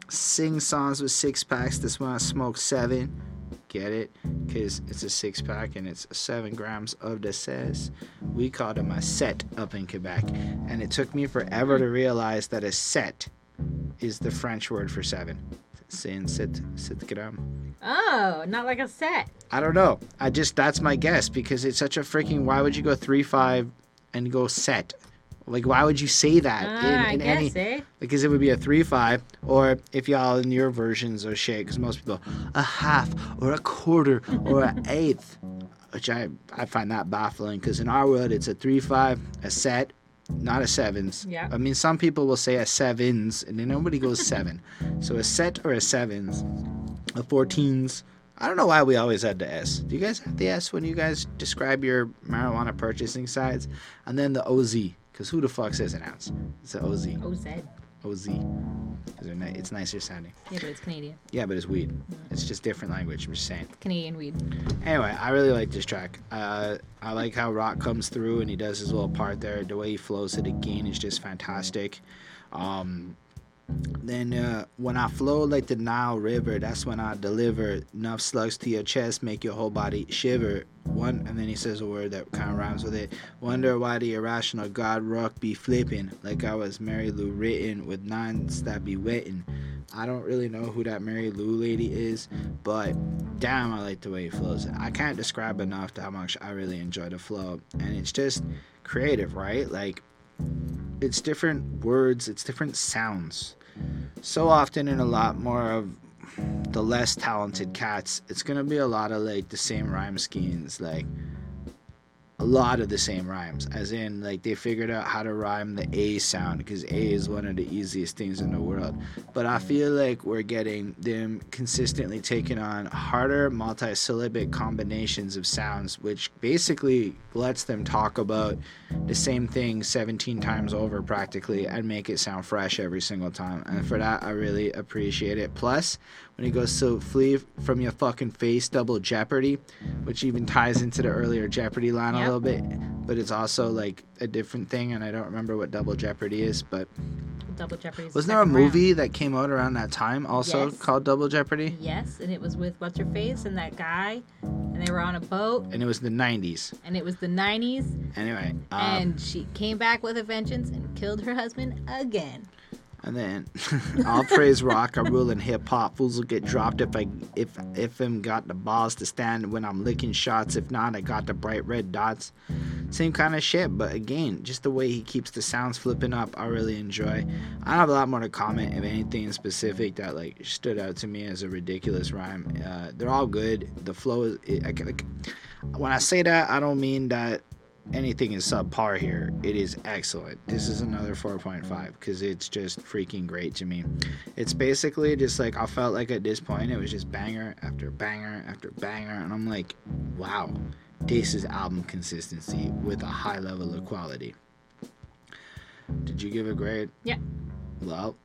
Sing songs with six packs. This one I smoke seven. Get it? Because it's a six pack and it's seven grams of the says. We called them a set up in Quebec. And it took me forever to realize that a set is the French word for seven. Saying set, set gram. oh not like a set I don't know. I just that's my guess because it's such a freaking. Why would you go three five and go set? Like why would you say that Ah, i in, in guess any? eh Because it would be a three five, or if y'all in your versions of shit, because most people a half or a quarter or an eighth, which I I find that baffling. Because in our world it's a three five, a set, not a sevens. Yeah. I mean some people will say a sevens, and then nobody goes seven. So a set or a sevens, a fourteens. I don't know why we always had the S. Do you guys have the S when you guys describe your marijuana purchasing sites? And then the OZ, because who the fuck says an ounce? It's an OZ. oz OZ. ni- It's nicer sounding. yeah but it's canadian Yeah, but it's weed. It's just different language. I'm just saying. canadian weed Anyway, I really like this track. Uh, I like how Rock comes through and he does his little part there. The way he flows it again is just fantastic. Um, then uh, when I flow like the Nile River, that's when I deliver enough slugs to your chest, make your whole body shiver. One, and then he says a word that kind of rhymes with it. Wonder why the irrational God rock be flipping like I was Mary Lou Retton with nines that be wetting. I don't really know who that Mary Lou lady is, but damn, I like the way he flows. I can't describe enough how much I really enjoy the flow, and it's just creative, right? Like it's different words, it's different sounds. So often in a lot more of the less talented cats, it's gonna be a lot of like the same rhyme schemes, like a lot of the same rhymes, as in like they figured out how to rhyme the A sound because A is one of the easiest things in the world. But I feel like we're getting them consistently taking on harder multisyllabic combinations of sounds, which basically lets them talk about the same thing 17 times over practically and make it sound fresh every single time. And for that, I really appreciate it. Plus, when he goes so flee from your fucking face, double jeopardy, which even ties into the earlier Jeopardy line a little bit, but it's also like a different thing, and I don't remember what double jeopardy is. But Double Jeopardy. wasn't there a movie that came out around that time also Yes. called Double Jeopardy? Yes, and it was with what's her face and that guy, and they were on a boat, And it was the 90s. and it was the '90s, Anyway, um, and she came back with a vengeance and killed her husband again. And then I'll praise rock, I rule in hip hop. Fools will get dropped if I if if them got the balls to stand when I'm licking shots. If not, I got the bright red dots. Same kind of shit, but again, just the way he keeps the sounds flipping up, I really enjoy. I don't have a lot more to comment if anything in specific that like stood out to me as a ridiculous rhyme. Uh, they're all good. The flow is it, I, like when I say that, I don't mean that anything is subpar here. It is excellent. This is another 4.5 because it's just freaking great to me. It's basically just like I felt like at this point it was just banger after banger after banger, and I'm like, wow, this is album consistency with a high level of quality. Did you give a grade? Yeah. Well,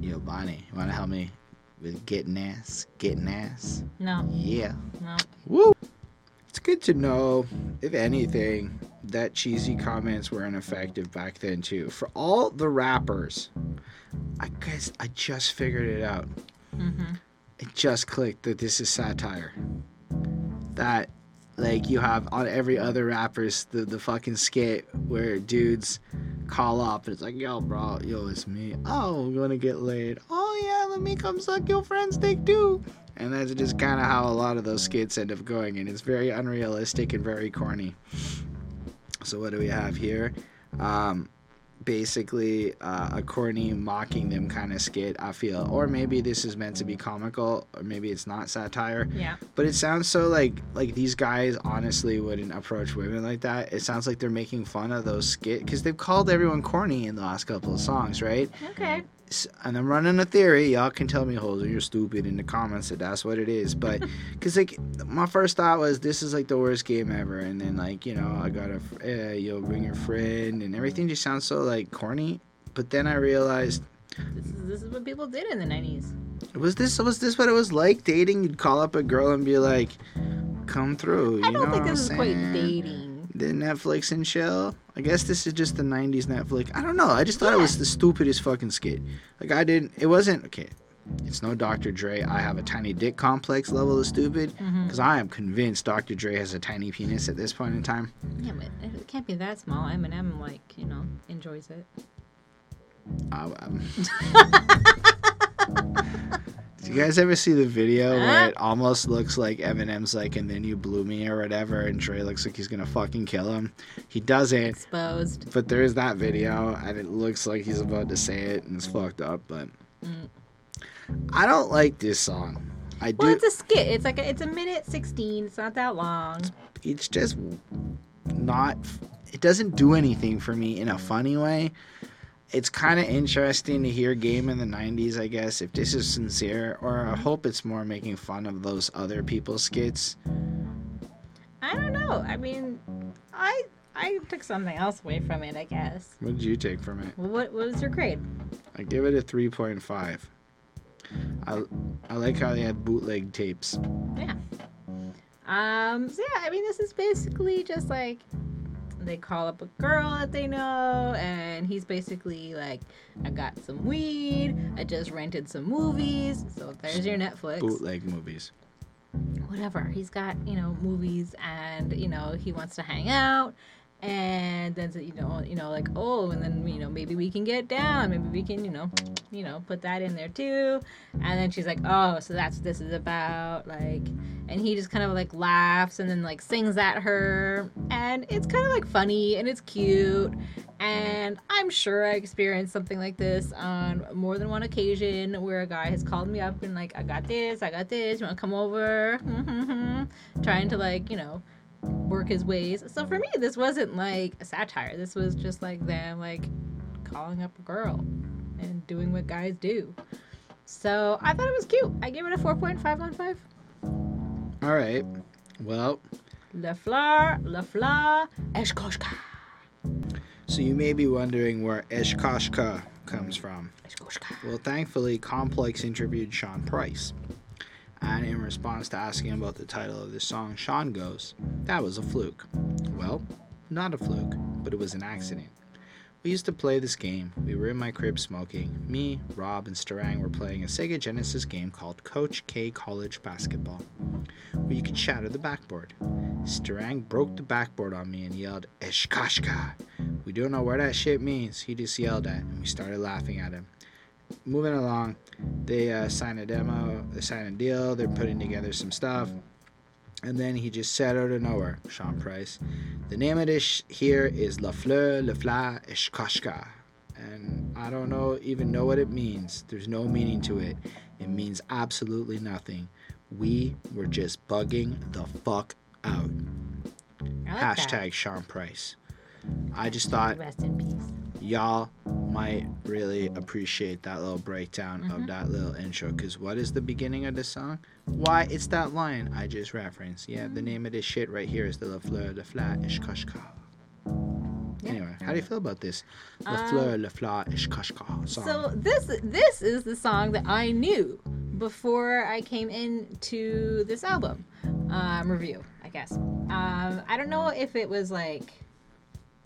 yo, Bonnie, you want to help me with getting ass? Getting ass? No, Yeah. no. Woo! It's good to know, if anything, that cheesy comments were ineffective back then too. For all the rappers, I guess I just figured it out. Mm-hmm. It just clicked that this is satire. That like you have on every other rappers the the fucking skit where dudes call up and it's like, yo, bro, yo, it's me. Oh, I'm gonna get laid. Oh yeah, let me come suck your friend's dick too. And that's just kind of how a lot of those skits end up going, and it's very unrealistic and very corny. So what do we have here? Um, basically uh, a corny mocking them kind of skit. I feel, or maybe this is meant to be comical, or maybe it's not satire. Yeah. But it sounds so like like these guys honestly wouldn't approach women like that. It sounds like they're making fun of those skit because they've called everyone corny in the last couple of songs, right? Okay. And I'm running a theory. Y'all can tell me, holes, you're stupid in the comments that that's what it is. But because like my first thought was this is like the worst game ever, and then like you know I got a eh, yo bring your friend, and everything just sounds so like corny. But then I realized This is this is what people did in the '90s. was this was this what it was like dating? You'd call up a girl and be like, "Come through." You I don't know think this is quite dating. The Netflix and chill. I guess this is just the '90s Netflix. I don't know. I just thought it was the stupidest fucking skit. Like I didn't. It wasn't okay. It's no Dr. Dre. I have a tiny dick complex level of stupid Mm-hmm. because I am convinced Dr. Dre has a tiny penis at this point in time. Yeah, but it can't be that small. Eminem, like you know, enjoys it. I, Do you guys ever see the video where it almost looks like Eminem's like, and then you blew me or whatever, and Dre looks like he's gonna fucking kill him? He doesn't. Exposed. But there is that video, and it looks like he's about to say it, and it's mm. fucked up. But mm. I don't like this song. I do. Well, it's a skit. It's like a, it's a minute sixteen. It's not that long. it's just not. It doesn't do anything for me in a funny way. It's kind of interesting to hear Game in the '90s, I guess, if this is sincere, or I hope it's more making fun of those other people's skits. I don't know. I mean, I I took something else away from it. I guess. What did you take from it? What what was your grade? I give it a 3.5. I I like how they had bootleg tapes. Yeah. Um. So yeah, I mean, this is basically just like they call up a girl that they know, and he's basically like, "I got some weed. I just rented some movies. So there's your Netflix. Bootleg movies. Whatever. He's got you know movies, and you know he wants to hang out." And then you know, you know, like oh, and then you know maybe we can get down, maybe we can you know, you know, put that in there too. And then she's like, oh, so that's what this is about, like, and he just kind of like laughs and then like sings at her, and it's kind of like funny and it's cute. And I'm sure I experienced something like this on more than one occasion where a guy has called me up and like, I got this, I got this, you want to come over? Trying to like, you know, work his ways. So for me, this wasn't like a satire. This was just like them like calling up a girl and doing what guys do. So I thought it was cute. I gave it a 4.5 on 5. All right. Well, La Fleur, La Fleur, Eshkoshka. so you may be wondering where Eshkoshka comes from. Eshkoshka. Well, thankfully, Complex interviewed Sean Price. And in response to asking about the title of the song, Sean goes, That was a fluke. Well, not a fluke, but it was an accident. We used to play this game. We were in my crib smoking. Me, Rob, and Starang were playing a Sega Genesis game called Coach K College Basketball, where you could shatter the backboard. Starang broke the backboard on me and yelled, Eshkashka. We don't know what that shit means. He just yelled at, and we started laughing at him moving along, they uh, sign a demo, they sign a deal, they're putting together some stuff. And then he just said out of nowhere, Sean Price, the name of this here is La Fleur, La Fla, Eshkoshka. And I don't know, even know what it means. There's no meaning to it. It means absolutely nothing. We were just bugging the fuck out. Like Hashtag Sean Price. I just thought y'all might really appreciate that little breakdown Mm-hmm. of that little intro because what is the beginning of the song why it's that line i just referenced yeah Mm-hmm. the name of this shit right here is the la fleur de fla ishkashka Yeah. anyway how do you feel about this la Um, fleur de fla ishkashka song So this this is the song that I knew before I came into this album um, review. I guess um, I don't know if it was like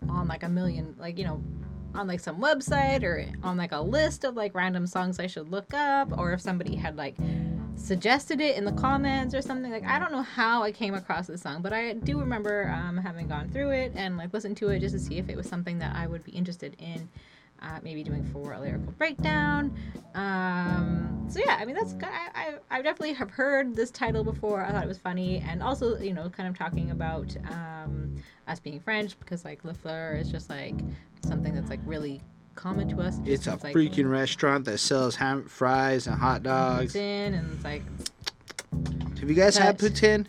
on like a million, like you know, on like some website or on like a list of like random songs I should look up, or if somebody had like suggested it in the comments or something. Like I don't know how I came across this song, but I do remember um, having gone through it and like listened to it just to see if it was something that I would be interested in uh, maybe doing for a lyrical breakdown. Um, so yeah, I mean that's. I, I I definitely have heard this title before. I thought it was funny, and also you know kind of talking about um, us being French because like Le Fleur is just like something that's like really common to us. It it's a like, freaking restaurant that sells ham fries and hot dogs poutine, and it's like have you guys had poutine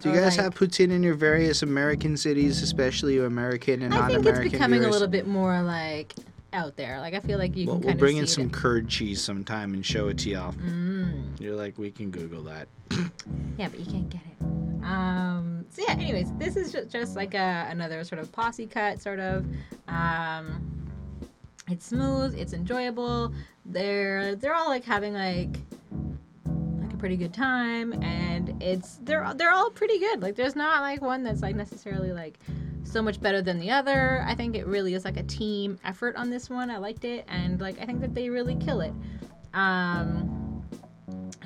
do you guys like- have poutine in your various american cities especially american and I think non-american it's becoming viewers? a little bit more like out there. Like I feel like you We'll, can we'll bring in some it. curd cheese sometime and show it to y'all. Mm. You're like, we can Google that. Yeah, but you can't get it. Um, so yeah. Anyways, this is just, just like a, another sort of posse cut, sort of. Um, it's smooth. It's enjoyable. They're they're all like having like pretty good time, and it's they're they're all pretty good. Like there's not like one that's like necessarily like so much better than the other. I think it really is like a team effort on this one. I liked it, and like I think that they really kill it. Um,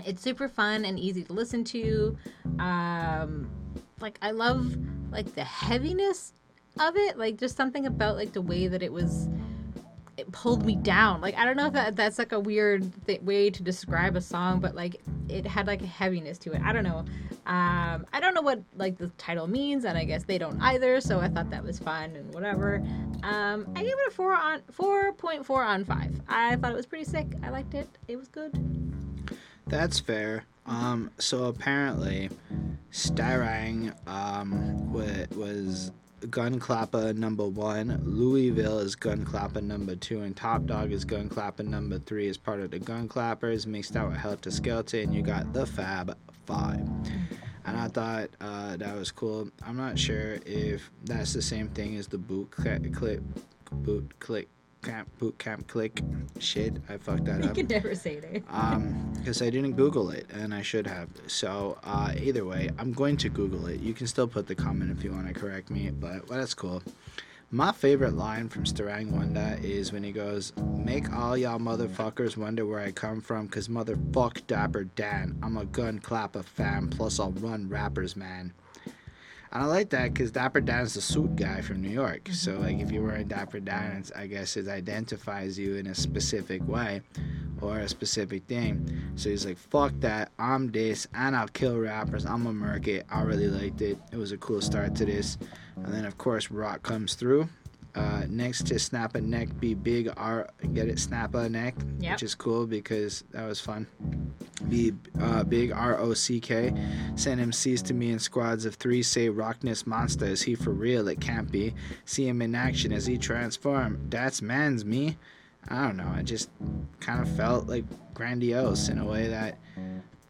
it's super fun and easy to listen to. Um, like I love like the heaviness of it. Like just something about like the way that it was. It pulled me down. Like I don't know if that that's like a weird th- way to describe a song, but like it had like a heaviness to it. I don't know. Um, I don't know what like the title means, and I guess they don't either. So I thought that was fun and whatever. Um, I gave it a four on four point four on five. I thought it was pretty sick. I liked it. It was good. That's fair. Um, so apparently, Starang um, was Gun Clapper number one, Louisville is Gun Clapper number two, and Top Dog is Gun Clapper number three as part of the Gun Clappers mixed out with Heltah Skeltah, and you got the Fab Five. And I thought uh, that was cool. I'm not sure if that's the same thing as the boot cl- clip, boot click, camp, boot camp click. Shit, I fucked that You up can never say it. um because i didn't google it and i should have so uh either way i'm going to google it you can still put the comment if you want to correct me but well, that's cool my favorite line from Starang Wondah is when he goes, Make all y'all motherfuckers wonder where I come from, cause motherfuck Dapper Dan. I'm a gun clapper fan, plus I'll run rappers, man. And I like that because Dapper Dan's the suit guy from New York. So, mm-hmm. like, if you're wearing Dapper Dan, I guess it identifies you in a specific way or a specific thing. So he's like, fuck that, I'm this, and I'll kill rappers, I'm a murk it. I really liked it. It was a cool start to this. And then, of course, Rock comes through. Uh, next to Snap a Neck be Big R, get it? Snap a Neck, Yep. which is cool because that was fun. Be uh, Big R O C K. Send him MCs to me in squads of three. Say Rockness Monster. Is he for real? It can't be. See him in action as he transform. That's man's me. I don't know. I just kind of felt like grandiose in a way that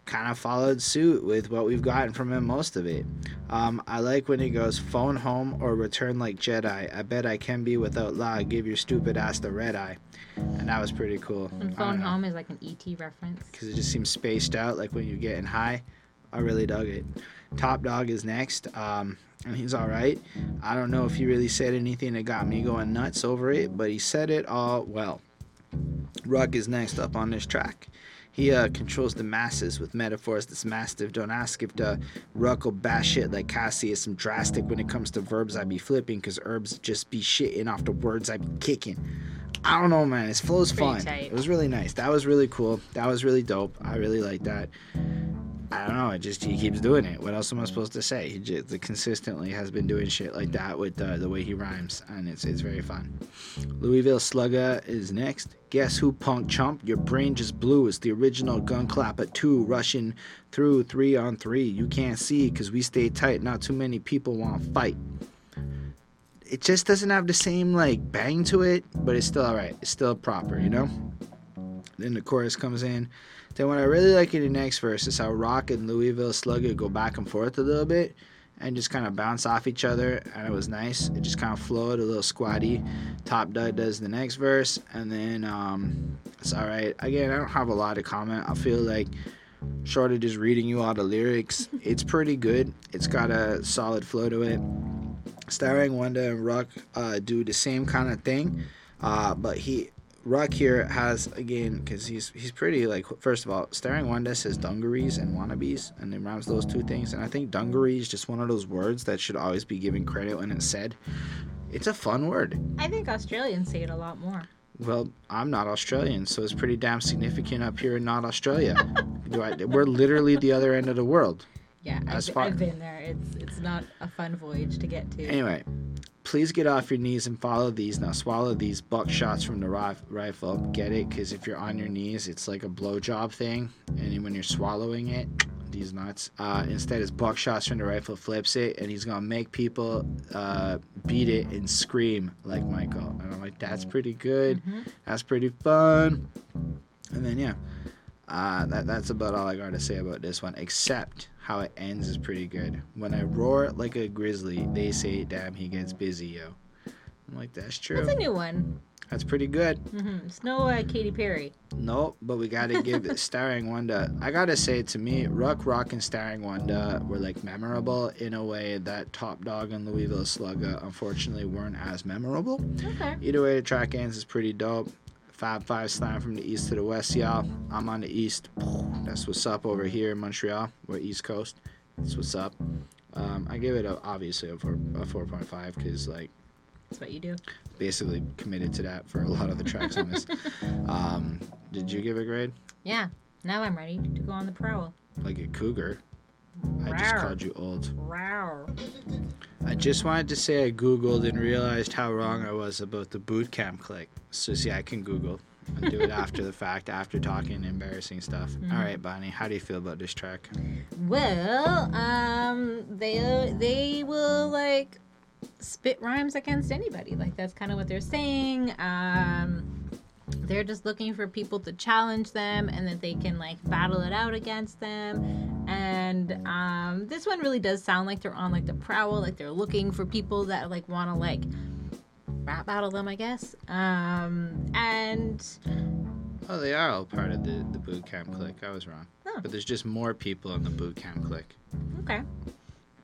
kind of followed suit with what we've gotten from him most of it. Um, I like when he goes phone home or return like Jedi. I bet I can be without law. Give your stupid ass the red eye. And that was pretty cool. And phone home is like an ET reference. Because it just seems spaced out, like when you're getting high. I really dug it. Top Dog is next, um, and he's all right. I don't know if he really said anything that got me going nuts over it, but he said it all well. Ruck is next up on this track. He uh, controls the masses with metaphors that's massive. Don't ask if the Ruck will bash it like Cassie is some drastic when it comes to verbs I be flipping, cause herbs just be shitting off the words I be kicking. I don't know, man. His flow's fun. tight. It was really nice. That was really cool. That was really dope. I really like that. I don't know. It just he keeps doing it. What else am I supposed to say? He just consistently has been doing shit like that with uh, the way he rhymes, and it's it's very fun. Louisville Slugger is next. Guess who, punk chump? Your brain just blew. It's the original gun clap at two, rushing through three on three. You can't see because we stay tight. Not too many people want fight. It just doesn't have the same like bang to it, but it's still alright. It's still proper, you know. Then the chorus comes in. Then what I really like in the next verse is how Rock and Louisville Slugger go back and forth a little bit and just kind of bounce off each other and it was nice. It just kind of flowed a little squatty. Top Dud does the next verse and then um, it's all right. Again, I don't have a lot to comment. I feel like short of just reading you all the lyrics, it's pretty good. It's got a solid flow to it. Starang Wondah and Ruck uh, do the same kind of thing, uh, but he Ruck here has again because he's he's pretty like first of all, Starang Wondah says dungarees and wannabes, and it rhymes those two things. And I think dungaree is just one of those words that should always be given credit when it's said. It's a fun word. I think Australians say it a lot more. Well, I'm not Australian, so it's pretty damn significant up here in not Australia. I, we're literally the other end of the world. Yeah, I've, I've been there. It's it's not a fun voyage to get to. Anyway, please get off your knees and follow these. Now swallow these buck shots from the rif- rifle. Get it? Because if you're on your knees, it's like a blowjob thing, and when you're swallowing it, these nuts. Uh, instead, it's buck shots from the rifle. Flips it, and he's gonna make people uh, beat it and scream like Michael. And I'm like, that's pretty good. That's pretty fun. And then yeah, uh, that that's about all I got to say about this one. Except how it ends is pretty good. When I roar like a grizzly, they say, "Damn, he gets busy, yo." I'm like, that's true. That's a new one. That's pretty good. hmm It's no uh, Katy Perry. Nope, but we gotta give it Starang Wondah. I gotta say to me, Ruck Rock and starring Wanda were like memorable in a way that Top Dog and Louisville Slugger unfortunately weren't as memorable. Okay. Either way, the track ends is pretty dope. Fab Five slam from the east to the west, y'all. I'm on the east. That's what's up over here in Montreal. We're East Coast. That's what's up. Um, I give it a, obviously a, four, a 4.5 because like That's what you do. basically committed to that for a lot of the tracks on this. Um, did you give a grade? Yeah. Now I'm ready to go on the prowl. Like a cougar. I just called you old. I just wanted to say I googled and realized how wrong I was about the boot camp click. So see, I can Google and do it after the fact, after talking embarrassing stuff. All right, Bonnie, how do you feel about this track? Well, um, they they will like spit rhymes against anybody. Like that's kind of what they're saying. Um, they're just looking for people to challenge them, and that they can like battle it out against them. And um, this one really does sound like they're on like the prowl, like they're looking for people that like want to like rap battle them, I guess. Um, and Oh, they are all part of the, the boot camp click. I was wrong. Oh. But there's just more people in the boot camp click. Okay.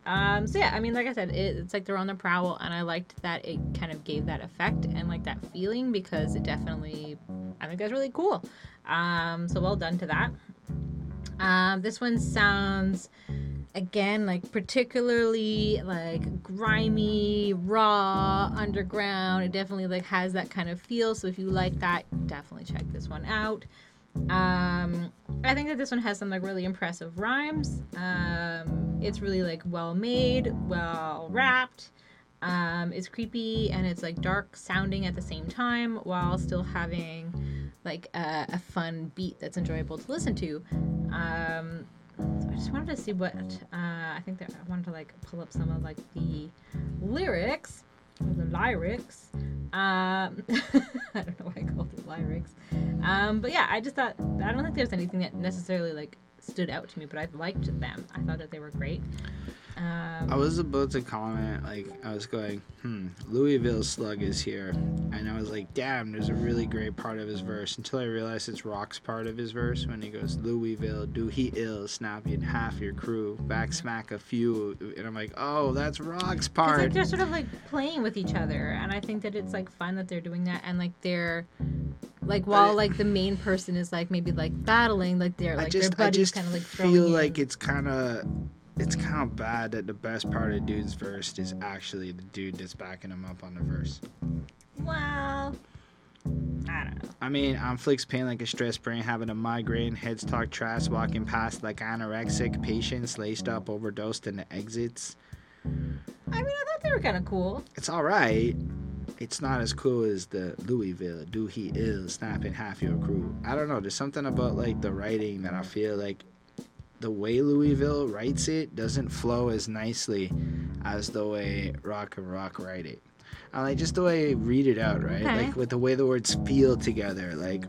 Um, so yeah, I mean, like I said, it, it's like they're on the prowl, and I liked that it kind of gave that effect and like that feeling because it definitely, I think that's really cool. Um, so well done to that. Um, this one sounds again like particularly like grimy, raw, underground. It definitely like has that kind of feel. So if you like that, definitely check this one out. Um, I think that this one has some like really impressive rhymes. Um, it's really like well made, well wrapped. Um, it's creepy and it's like dark sounding at the same time while still having like a, a fun beat that's enjoyable to listen to. Um, so I just wanted to see what uh, I think that I wanted to like pull up some of like the lyrics the lyrics. Um, I don't know why I called it lyrics. Um, but yeah, I just thought I don't think there's anything that necessarily like stood out to me, but I liked them. I thought that they were great. Um, I was about to comment, like, I was going, hmm, Louisville Slug is here. And I was like, damn, there's a really great part of his verse until I realized it's Rock's part of his verse when he goes, Louisville, do he ill, snap you in half your crew, back smack a few. And I'm like, oh, that's Rock's part. like they're sort of like playing with each other, and I think that it's like fun that they're doing that, and like they're like while like the main person is like maybe like battling, like they're like just, their buddies kind of like feel throwing like it's kind of, it's kind of bad that the best part of dude's verse is actually the dude that's backing him up on the verse. well, I don't know. I mean, I'm flicks pain like a stress brain, having a migraine, heads talk trash, walking past like anorexic patients, laced up, overdosed in the exits. I mean, I thought they were kind of cool. It's alright. It's not as cool as the Louisville, do he ill, snapping half your crew. I don't know, there's something about like the writing that I feel like the way Louisville writes it doesn't flow as nicely as the way Rock and Rock write it. I like just the way I read it out, right? Okay. Like with the way the words feel together. Like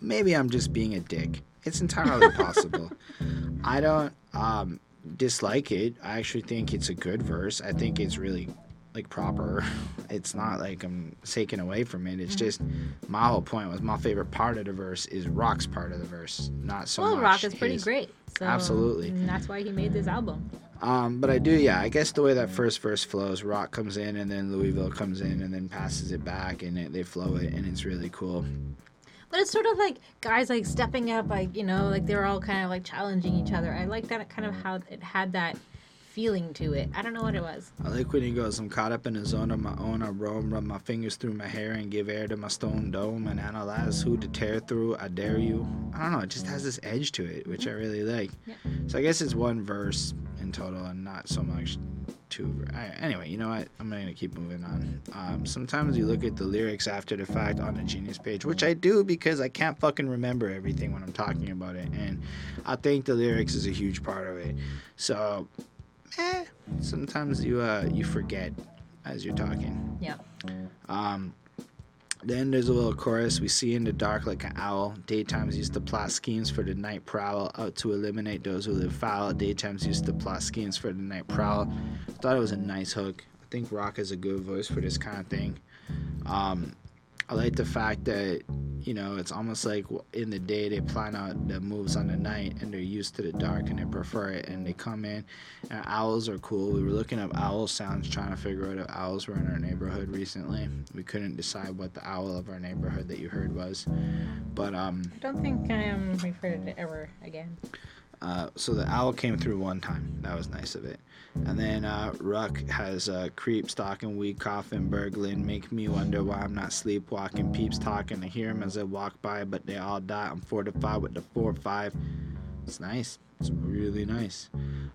maybe I'm just being a dick. It's entirely possible. I don't um, dislike it. I actually think it's a good verse. I think it's really like proper. It's not like I'm taking away from it. It's just my whole point was my favorite part of the verse is Rock's part of the verse, not so well, much. Rock is pretty his. great. So, Absolutely. and that's why he made this album. Um, but I do, yeah. I guess the way that first verse flows, Rock comes in and then Louisville comes in and then passes it back and it, they flow it and it's really cool. But it's sort of like guys like stepping up, like you know, like they're all kind of like challenging each other. I like that kind of how it had that feeling to it. I don't know what it was. I like when he goes, I'm caught up in a zone of my own. I roam, run my fingers through my hair and give air to my stone dome and analyze who to tear through. I dare you. I don't know. It just has this edge to it, which I really like. So I guess it's one verse in total and not so much two. anyway, you know what? I'm going to keep moving on. Um, sometimes you look at the lyrics after the fact on the Genius page, which I do because I can't fucking remember everything when I'm talking about it. And I think the lyrics is a huge part of it. So eh, sometimes you uh you forget as you're talking. Yeah. Um, then there's a little chorus. We see in the dark like an owl. Daytimes used to plot schemes for the night prowl, out to eliminate those who live foul. Daytimes used to plot schemes for the night prowl. Thought it was a nice hook. I think Rock has a good voice for this kind of thing. Um, I like the fact that you know it's almost like in the day they plan out the moves on the night and they're used to the dark and they prefer it and they come in and owls are cool we were looking up owl sounds trying to figure out if owls were in our neighborhood recently we couldn't decide what the owl of our neighborhood that you heard was but um I don't think um, we've heard it ever again. uh, so the owl came through one time. That was nice of it. And then uh, Ruck has uh, creep stalking, weed coughing, burgling, make me wonder why I'm not sleepwalking. Peeps talking, I hear them as I walk by, but they all die. I'm fortified with the four five. It's nice. It's really nice.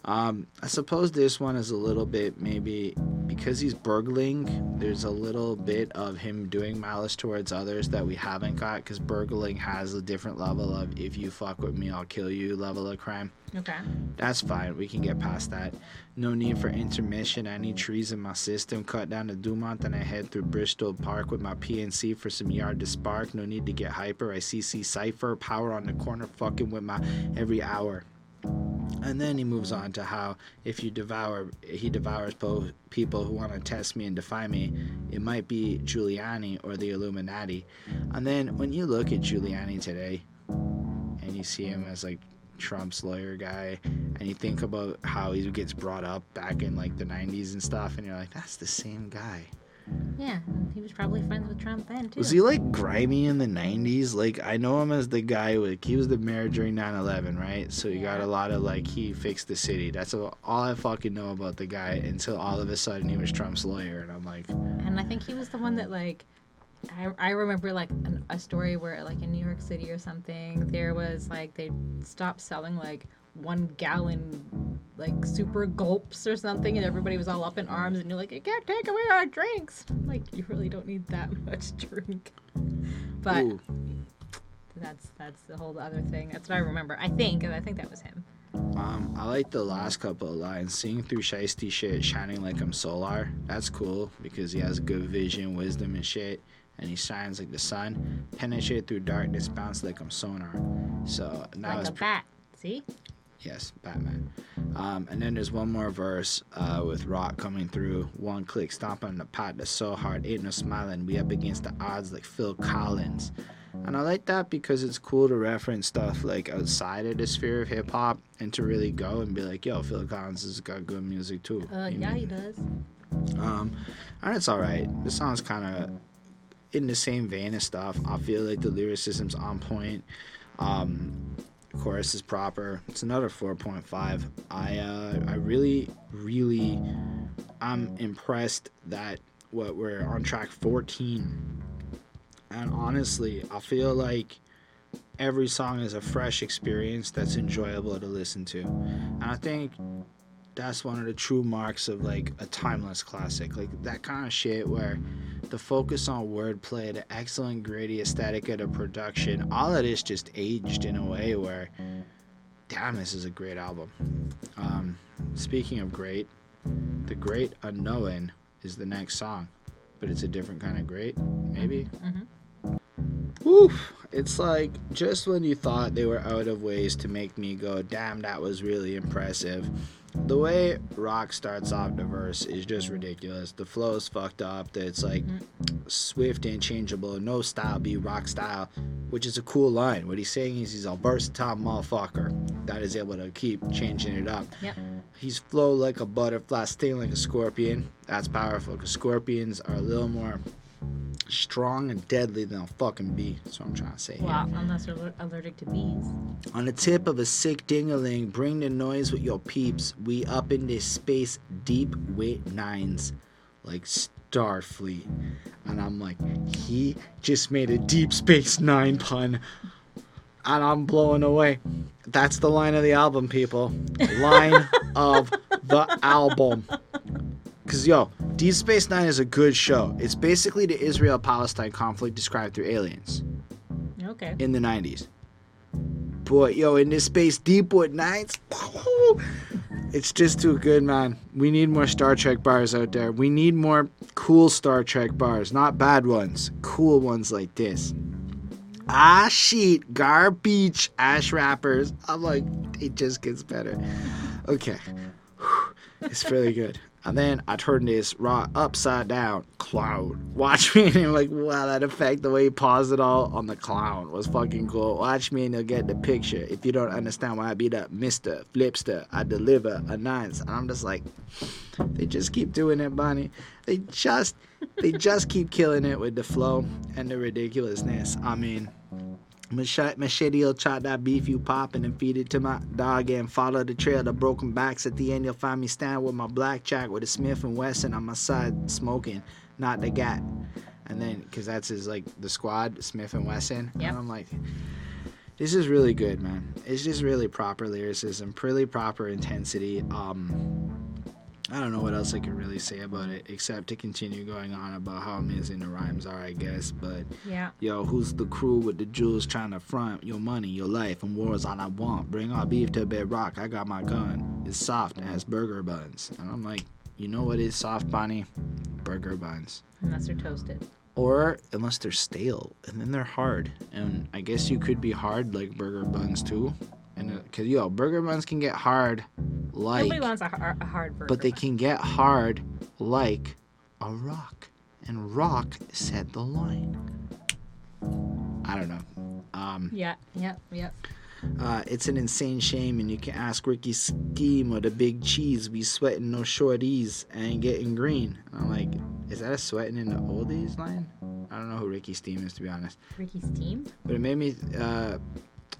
Um, I suppose this one is a little bit maybe because he's burgling. There's a little bit of him doing malice towards others that we haven't got because burgling has a different level of if you fuck with me, I'll kill you level of crime. Okay. That's fine. We can get past that. No need for intermission. I need trees in my system. Cut down to Dumont and I head through Bristol Park with my PNC for some yard to spark. No need to get hyper. I CC Cypher. Power on the corner fucking with my every hour. And then he moves on to how if you devour, he devours both people who want to test me and defy me. It might be Giuliani or the Illuminati. And then when you look at Giuliani today, and you see him as like Trump's lawyer guy, and you think about how he gets brought up back in like the 90s and stuff, and you're like, that's the same guy. Yeah, he was probably friends with Trump then too. Was he like grimy in the 90s? Like, I know him as the guy, like, he was the mayor during 9 11, right? So you got a lot of like, he fixed the city. That's all I fucking know about the guy until all of a sudden he was Trump's lawyer, and I'm like, And I think he was the one that like I, I remember like an, a story where like in New York City or something there was like they stopped selling like one gallon like super gulps or something, and everybody was all up in arms, and you're like, you can't take away our drinks. Like you really don't need that much drink. But Ooh. that's that's the whole other thing. That's what I remember. I think, and I think that was him. Um, I like the last couple of lines. Seeing through shiesty shit, shining like I'm solar. That's cool because he has good vision, wisdom, and shit. And he shines like the sun. Penetrate through darkness, bounce like I'm sonar. So now like it's a bat. See? Yes, Batman. Um, and then there's one more verse uh, with Rock coming through. One click, stomp on the pot that's so hard. Ain't no smiling. We up against the odds like Phil Collins. And I like that because it's cool to reference stuff like outside of the sphere of hip hop and to really go and be like, yo, Phil Collins has got good music too. Uh, yeah, know? he does. Um, and it's all right. The song's kind of in the same vein of stuff. I feel like the lyricism's on point. Um, chorus is proper. It's another 4.5. I uh, I really really I'm impressed that what we're on track 14. And honestly, I feel like every song is a fresh experience that's enjoyable to listen to. And I think that's one of the true marks of like a timeless classic. Like that kind of shit where the focus on wordplay, the excellent gritty aesthetic of the production, all of this just aged in a way where damn this is a great album. Um, speaking of great, the great unknown is the next song. But it's a different kind of great, maybe? Oof. It's like just when you thought they were out of ways to make me go, damn, that was really impressive. The way Rock starts off the verse is just ridiculous. The flow is fucked up. It's like mm-hmm. swift and changeable, no style be rock style, which is a cool line. What he's saying is he's a versatile motherfucker that is able to keep changing it up. Yep. He's flow like a butterfly, sting like a scorpion. That's powerful because scorpions are a little more strong and deadly than a fucking bee. That's what I'm trying to say. here. Well, unless you're allergic to bees. On the tip of a sick dingaling, bring the noise with your peeps. We up in this space deep with nines, like Starfleet. And I'm like, he just made a Deep Space Nine pun. And I'm blown away. That's the line of the album, people. Line of the album. Because, yo, Deep Space Nine is a good show. It's basically the Israel Palestine conflict described through aliens Okay. in the 90s. But yo, in this space deep with nights, it's just too good, man. We need more Star Trek bars out there. We need more cool Star Trek bars, not bad ones, cool ones like this. Ah, sheet, garbage, ash wrappers. I'm like, it just gets better. Okay, it's really good. And then I turned this raw upside down Clown. Watch me and I'm like, wow, that effect, the way he paused it all on the clown was fucking cool. Watch me and you'll get the picture. If you don't understand why I beat up Mr. Flipster, I deliver a nines. And I'm just like, they just keep doing it, Bonnie. They just, they just keep killing it with the flow and the ridiculousness. I mean, Machete, machete'll chop that beef you poppin' and feed it to my dog and follow the trail of broken backs. At the end, you'll find me stand with my blackjack with a Smith and Wesson on my side, smoking, not the gat. And then, cause that's his like the squad, Smith and Wesson. Yep. And I'm like, this is really good, man. It's just really proper lyricism, really proper intensity. Um, I don't know what else I could really say about it except to continue going on about how amazing the rhymes are, I guess. But Yeah. Yo, who's the crew with the jewels trying to front your money, your life, and war's all I want? Bring our beef to bedrock. I got my gun. It's soft as burger buns. And I'm like, you know what is soft, Bonnie? Burger buns. Unless they're toasted. Or unless they're stale, and then they're hard. And I guess you could be hard like burger buns too. And uh, cause yo, burger buns can get hard, like, Nobody wants a, har- a hard burger. but they can get hard like a rock. And rock said the line. I don't know. Um, Yeah. Yep. Yep. uh, it's an insane shame, and you can ask Ricky Scheme or the Big Cheese. We sweating no shorties and getting green. And I'm like, is that a sweating in the oldies line? I don't know who Ricky Steam is to be honest, Ricky Steam? but it made me. Uh,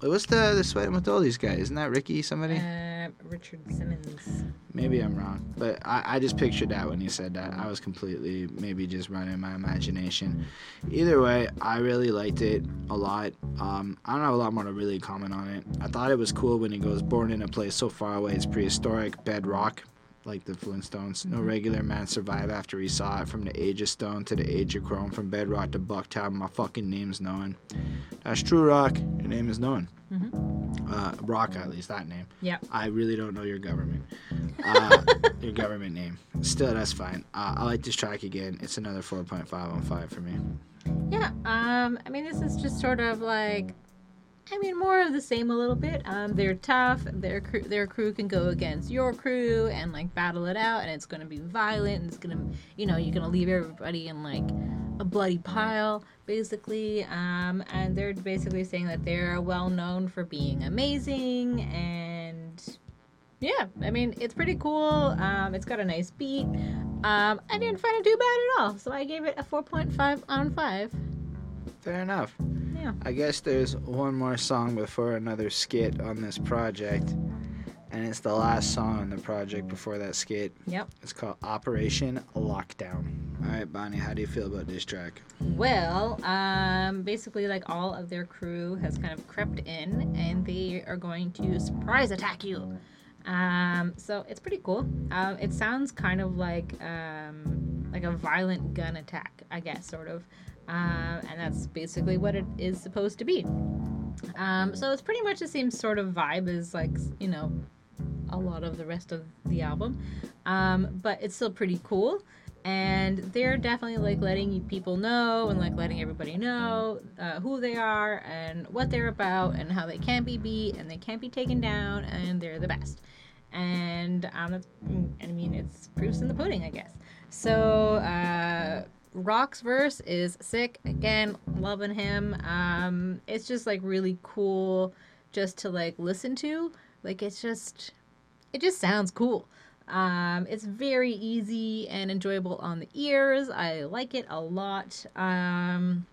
What's the the sweating with all these guys? Isn't that Ricky somebody? Uh, Richard Simmons. Maybe I'm wrong, but I, I just pictured that when he said that. I was completely maybe just running my imagination. Either way, I really liked it a lot. Um, I don't have a lot more to really comment on it. I thought it was cool when he goes, born in a place so far away, it's prehistoric, bedrock, like the Flintstones. No regular man survived after he saw it. From the age of stone to the age of chrome, from bedrock to bucktown, my fucking name's known. That's true, Rock. Your name is known. Uh, Rock, at least that name. Yep. I really don't know your government. Uh, your government name. Still, that's fine. Uh, I like this track again. It's another 4.5 on 5 for me. Yeah. Um. I mean, this is just sort of like. I mean, more of the same a little bit. Um, they're tough. Their crew, their crew can go against your crew and like battle it out, and it's gonna be violent. And it's gonna, you know, you're gonna leave everybody in like a bloody pile, basically. Um, and they're basically saying that they're well known for being amazing, and yeah, I mean, it's pretty cool. Um, it's got a nice beat. Um, I didn't find it too bad at all, so I gave it a 4.5 on 5. Fair enough. Yeah. I guess there's one more song before another skit on this project. And it's the last song on the project before that skit. Yep. It's called Operation Lockdown. All right, Bonnie, how do you feel about this track? Well, um, basically, like all of their crew has kind of crept in, and they are going to surprise attack you. Um, so it's pretty cool. Um, it sounds kind of like um, like a violent gun attack, I guess, sort of. Um, and that's basically what it is supposed to be. Um, so it's pretty much the same sort of vibe as like you know a lot of the rest of the album, um, but it's still pretty cool. And they're definitely like letting people know and like letting everybody know uh, who they are and what they're about and how they can't be beat and they can't be taken down and they're the best. And um, I mean, it's proofs in the pudding, I guess. So, uh, Rock's verse is sick. Again, loving him. Um, it's just like really cool just to like listen to. Like it's just it just sounds cool. Um, it's very easy and enjoyable on the ears. I like it a lot. Um,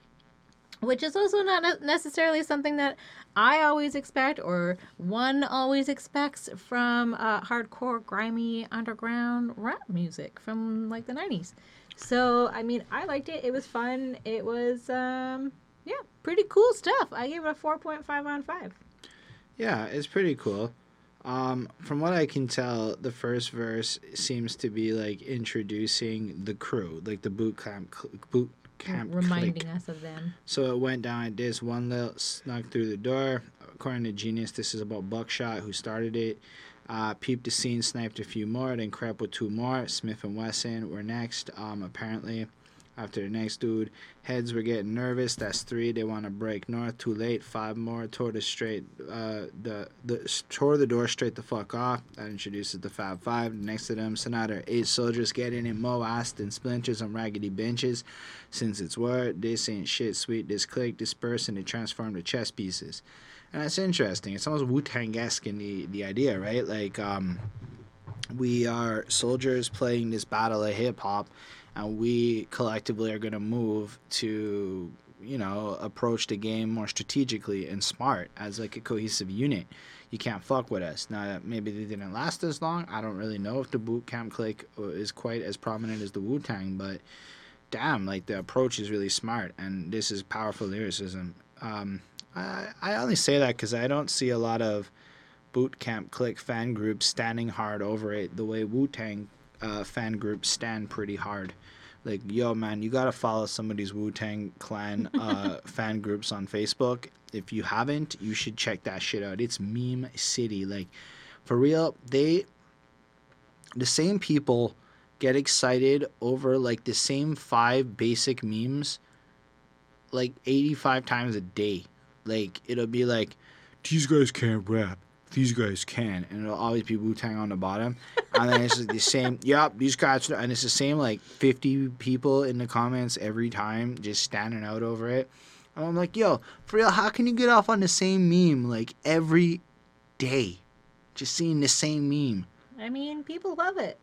which is also not necessarily something that I always expect or one always expects from uh, hardcore, grimy, underground rap music from like the 90s. So, I mean, I liked it. It was fun. It was, um, yeah, pretty cool stuff. I gave it a 4.5 on 5. Yeah, it's pretty cool. Um, from what I can tell, the first verse seems to be like introducing the crew, like the boot camp, cl- boot camp reminding clique. us of them. So it went down like this. One little snuck through the door. According to Genius, this is about Buckshot, who started it. Uh, peeped the scene, sniped a few more, then crept with two more. Smith and Wesson were next. Um, apparently, after the next dude, heads were getting nervous. That's three. They want to break north. Too late. Five more. Tore the straight. Uh, the the tore the door straight the fuck off. That introduces the Fab Five. Next to them, so now there are eight soldiers getting in Mo Aston splinters on raggedy benches. Since it's word, this ain't shit sweet. This click, disperse, and they transform to chess pieces. And that's interesting. It's almost Wu Tang esque in the, the idea, right? Like, um, we are soldiers playing this battle of hip hop, and we collectively are going to move to, you know, approach the game more strategically and smart as like a cohesive unit. You can't fuck with us. Now, maybe they didn't last as long. I don't really know if the Boot Camp Clik is quite as prominent as the Wu Tang, but damn, like the approach is really smart, and this is powerful lyricism. Um, I, I only say that because I don't see a lot of Boot Camp Clik fan groups standing hard over it the way Wu Tang uh, fan groups stand pretty hard. Like, yo, man, you gotta follow some of these Wu Tang Clan uh, fan groups on Facebook. If you haven't, you should check that shit out. It's meme city. Like, for real, they, the same people get excited over like the same five basic memes like 85 times a day. Like, it'll be like, these guys can't rap. These guys can. And it'll always be Wu Tang on the bottom. And then it's like the same, yep, these guys, and it's the same like 50 people in the comments every time just standing out over it. And I'm like, yo, for real, how can you get off on the same meme like every day? Just seeing the same meme. I mean, people love it.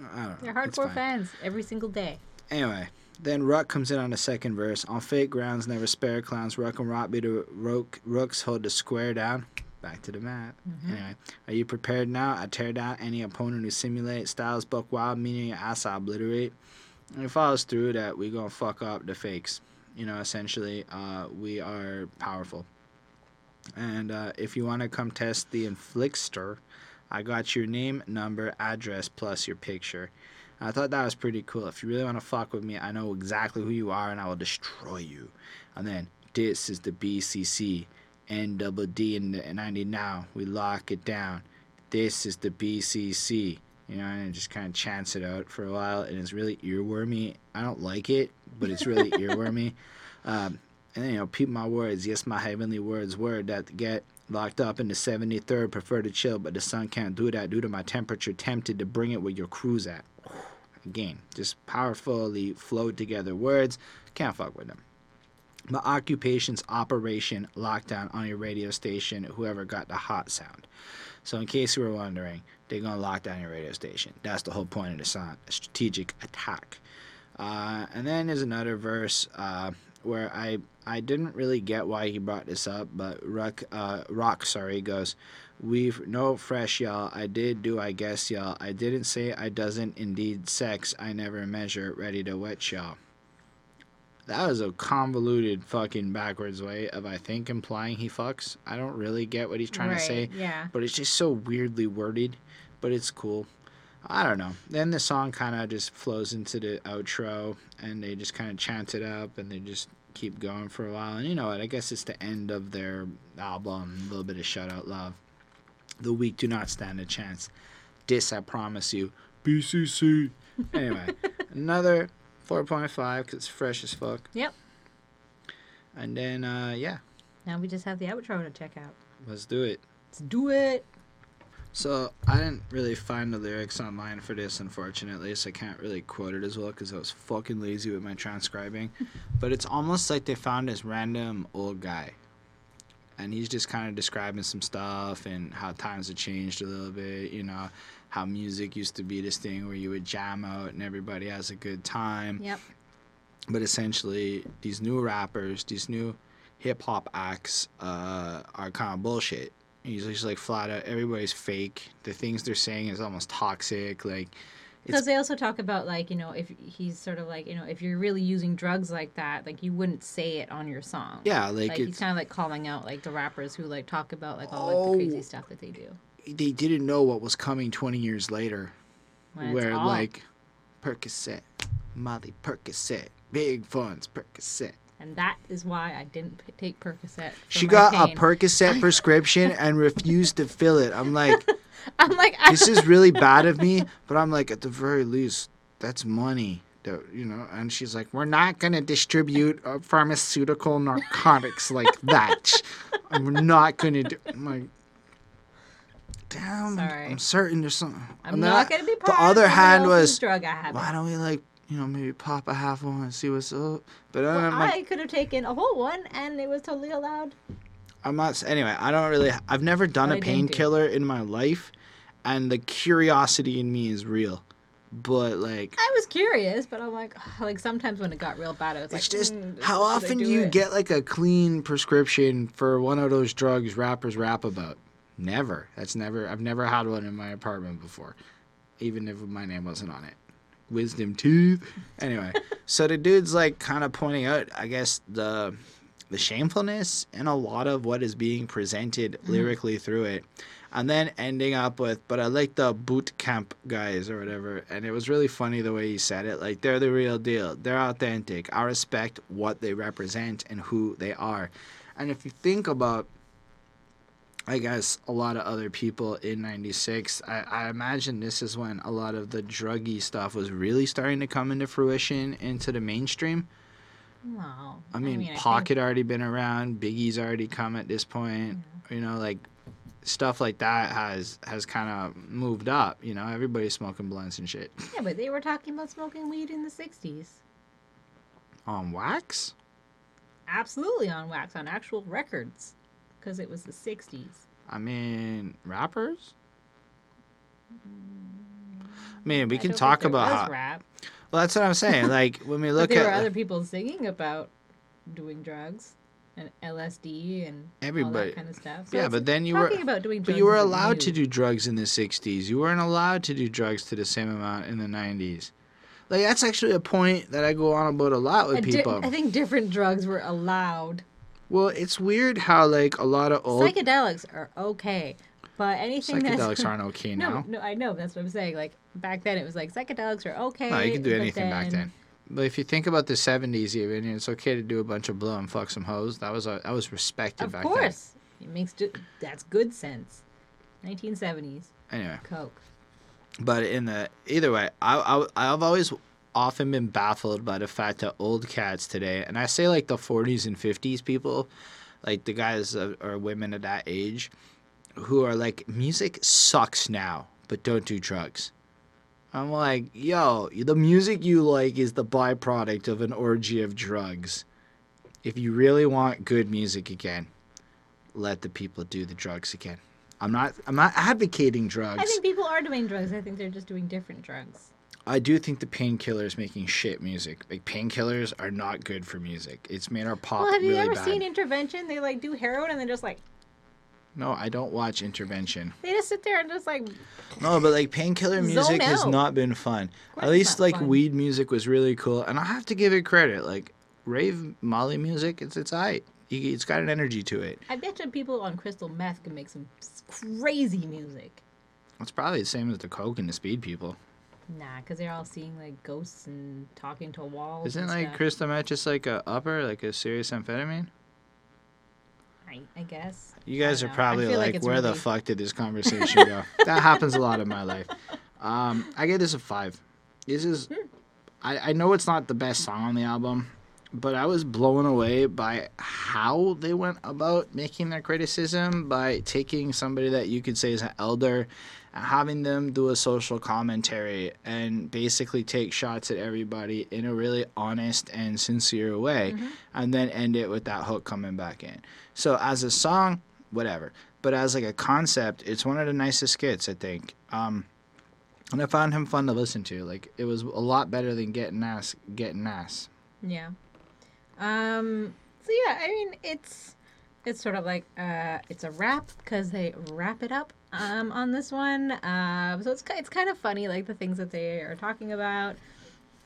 I don't know. They're hardcore fans every single day. Anyway, Then Ruck comes in on the second verse. On fake grounds, never spare clowns. Ruck and Rock be the rook, rooks hold the square down. Back to the map. Anyway, are you prepared now? I tear down any opponent who simulate styles buck wild, meaning your ass I obliterate. And it follows through that we gonna fuck up the fakes. You know, essentially, uh, we are powerful. And uh, if you want to come test the Inflictor, I got your name, number, address, plus your picture. I thought that was pretty cool. If you really want to fuck with me, I know exactly who you are and I will destroy you. And then this is the BCC. N double D and the 90 now. We lock it down. This is the BCC. You know, and just kind of chants it out for a while, and it's really earwormy. I don't like it, but it's really earwormy. Um, and then, you know, peep my words. Yes, my heavenly words word that get locked up in the 73rd. Prefer to chill, but the sun can't do that due to my temperature. Tempted to bring it where your crew's at. Again, just powerfully flowed together words. Can't fuck with them. My occupation's Operation Lockdown on your radio station, whoever got the hot sound. So, in case you were wondering, they're going to lock down your radio station. That's the whole point of the song a strategic attack. Uh, and then there's another verse uh, where I, I didn't really get why he brought this up, but Rock, uh, Rock sorry, goes, We've no fresh, y'all. I did do, I guess, y'all. I didn't say I doesn't indeed sex. I never measure. Ready to wet y'all that was a convoluted fucking backwards way of I think implying he fucks. I don't really get what he's trying right, to say, Yeah. but it's just so weirdly worded, but it's cool. I don't know. Then the song kind of just flows into the outro and they just kind of chant it up and they just keep going for a while. And you know what? I guess it's the end of their album, a little bit of Shout Out Love. The weak do not stand a chance. This I promise you. BCC. Anyway, another 4.5 because it's fresh as fuck. Yep. And then, uh, yeah, Now we just have the outro to check out. let's do it. Let's do it. So I didn't really find the lyrics online for this, unfortunately, so I can't really quote it as well because I was fucking lazy with my transcribing. but it's almost like they found this random old guy, and he's just kind of describing some stuff and how times have changed a little bit. You know, how music used to be this thing where you would jam out and everybody has a good time. Yep. but essentially these new rappers these new hip-hop acts uh, are kind of bullshit he's just like flat out everybody's fake the things they're saying is almost toxic like Because they also talk about like you know if he's sort of like you know if you're really using drugs like that like you wouldn't say it on your song. yeah like, Like, he's kind of like calling out like the rappers who like talk about like all like Oh. the crazy stuff that they do. they didn't know what was coming 20 years later When where like percocet molly percocet big funds percocet and that is why I didn't p- take Percocet. she got pain. a percocet prescription and refused to fill it i'm like I'm like this is really bad of me, but I'm like, at the very least, that's money. That, you know, and she's like, we're not going to distribute uh, pharmaceutical narcotics like that. And we're not going to do. I'm like, damn. Sorry. I'm certain there's something. I'm not I- gonna be The part other of hand was, drug habit. why don't we like, you know, maybe pop a half one and see what's up? But Well, I'm like, I could have taken a whole one and it was totally allowed. I'm not. Anyway, I don't really. I've never done What a I painkiller in my life, and the curiosity in me is real. But like, I was curious, but I'm like, like sometimes when it got real bad, I was like, It's just "Mm, how often do you it?" get like a clean prescription for one of those drugs rappers rap about? Never. That's never. I've never had one in my apartment before, even if my name wasn't on it. Wisdom tooth. Anyway, so the dude's like kind of pointing out, I guess the the shamefulness in a lot of what is being presented mm-hmm. lyrically through it. And then ending up with, but I like the boot camp guys or whatever. And it was really funny the way he said it. Like, they're the real deal. They're authentic. I respect what they represent and who they are. And if you think about, I guess, a lot of other people in 96, I, I imagine this is when a lot of the druggy stuff was really starting to come into fruition into the mainstream. Wow. I mean, think- Pocket already been around. Biggie's already come at this point. Mm-hmm. You know, like stuff like that has has kind of moved up. You know, everybody's smoking blunts and shit Yeah, but they were talking about smoking weed in the '60s. on wax. Absolutely on wax, on actual records, because it was the '60s. I mean, rappers. I mean, we I can talk about how. rap. Well, that's what I'm saying. Like when we look there at were other people singing about doing drugs and LSD and all Everybody- that kind of stuff. So yeah, but then you talking were about doing drugs. but you were allowed to do drugs in the 60s. You weren't allowed to do drugs to the same amount in the 90s. Like that's actually a point that I go on about a lot with A di- people. I think different drugs were allowed. Well, it's weird how like a lot of old Psychedelics are okay, but anything psychedelics aren't okay no, now. no, I know that's what I'm saying. Like back then, it was like psychedelics are okay. No, you can do anything back then. But if you think about the 70s, even it's okay to do a bunch of blow and fuck some hoes. That was a, that was respected Of back course, then. Of course, it makes ju- that's good sense. 1970s. Anyway. Coke. But in the either way, I, I I've always often been baffled by the fact that old cats today, and I say like the 40s and 50s people, like the guys or women of that age, who are like music sucks now, but don't do drugs. I'm like, yo, the music you like is the byproduct of an orgy of drugs. If you really want good music again, let the people do the drugs again. I'm not I'm not advocating drugs. I think people are doing drugs. I think they're just doing different drugs. I do think the painkillers making shit music. Like painkillers are not good for music. It's made our pop well, have you really ever bad. seen Intervention? They like do heroin and then just like No, I don't watch intervention. they just sit there and just like No, but like painkiller music has not been fun. At least like fun. weed music was really cool, and I have to give it credit. Like rave Molly music, it's it's alright. It's got an energy to it. I bet you people on crystal meth can make some crazy music. It's probably the same as the coke and the speed people. Nah, because they're all seeing like ghosts and talking to walls. Isn't like crystal meth just like a upper, like a serious amphetamine? I, I guess. You guys are know. Probably like, it's where the fuck did this conversation go? that happens a lot in my life. Um, I give this a five. This is, Hmm. I, I know it's not the best song on the album, but I was blown away by how they went about making their criticism by taking somebody that you could say is an elder having them do a social commentary and basically take shots at everybody in a really honest and sincere way and then end it with that hook coming back in. So as a song, whatever. But as like a concept, it's one of the nicest skits, I think. Um, and I found him fun to listen to. Like it was a lot better than getting ass, getting ass. Yeah. Um. So yeah, I mean, it's it's sort of like uh, it's a wrap because they wrap it up um on this one. Uh, So it's it's kind of funny, like the things that they are talking about.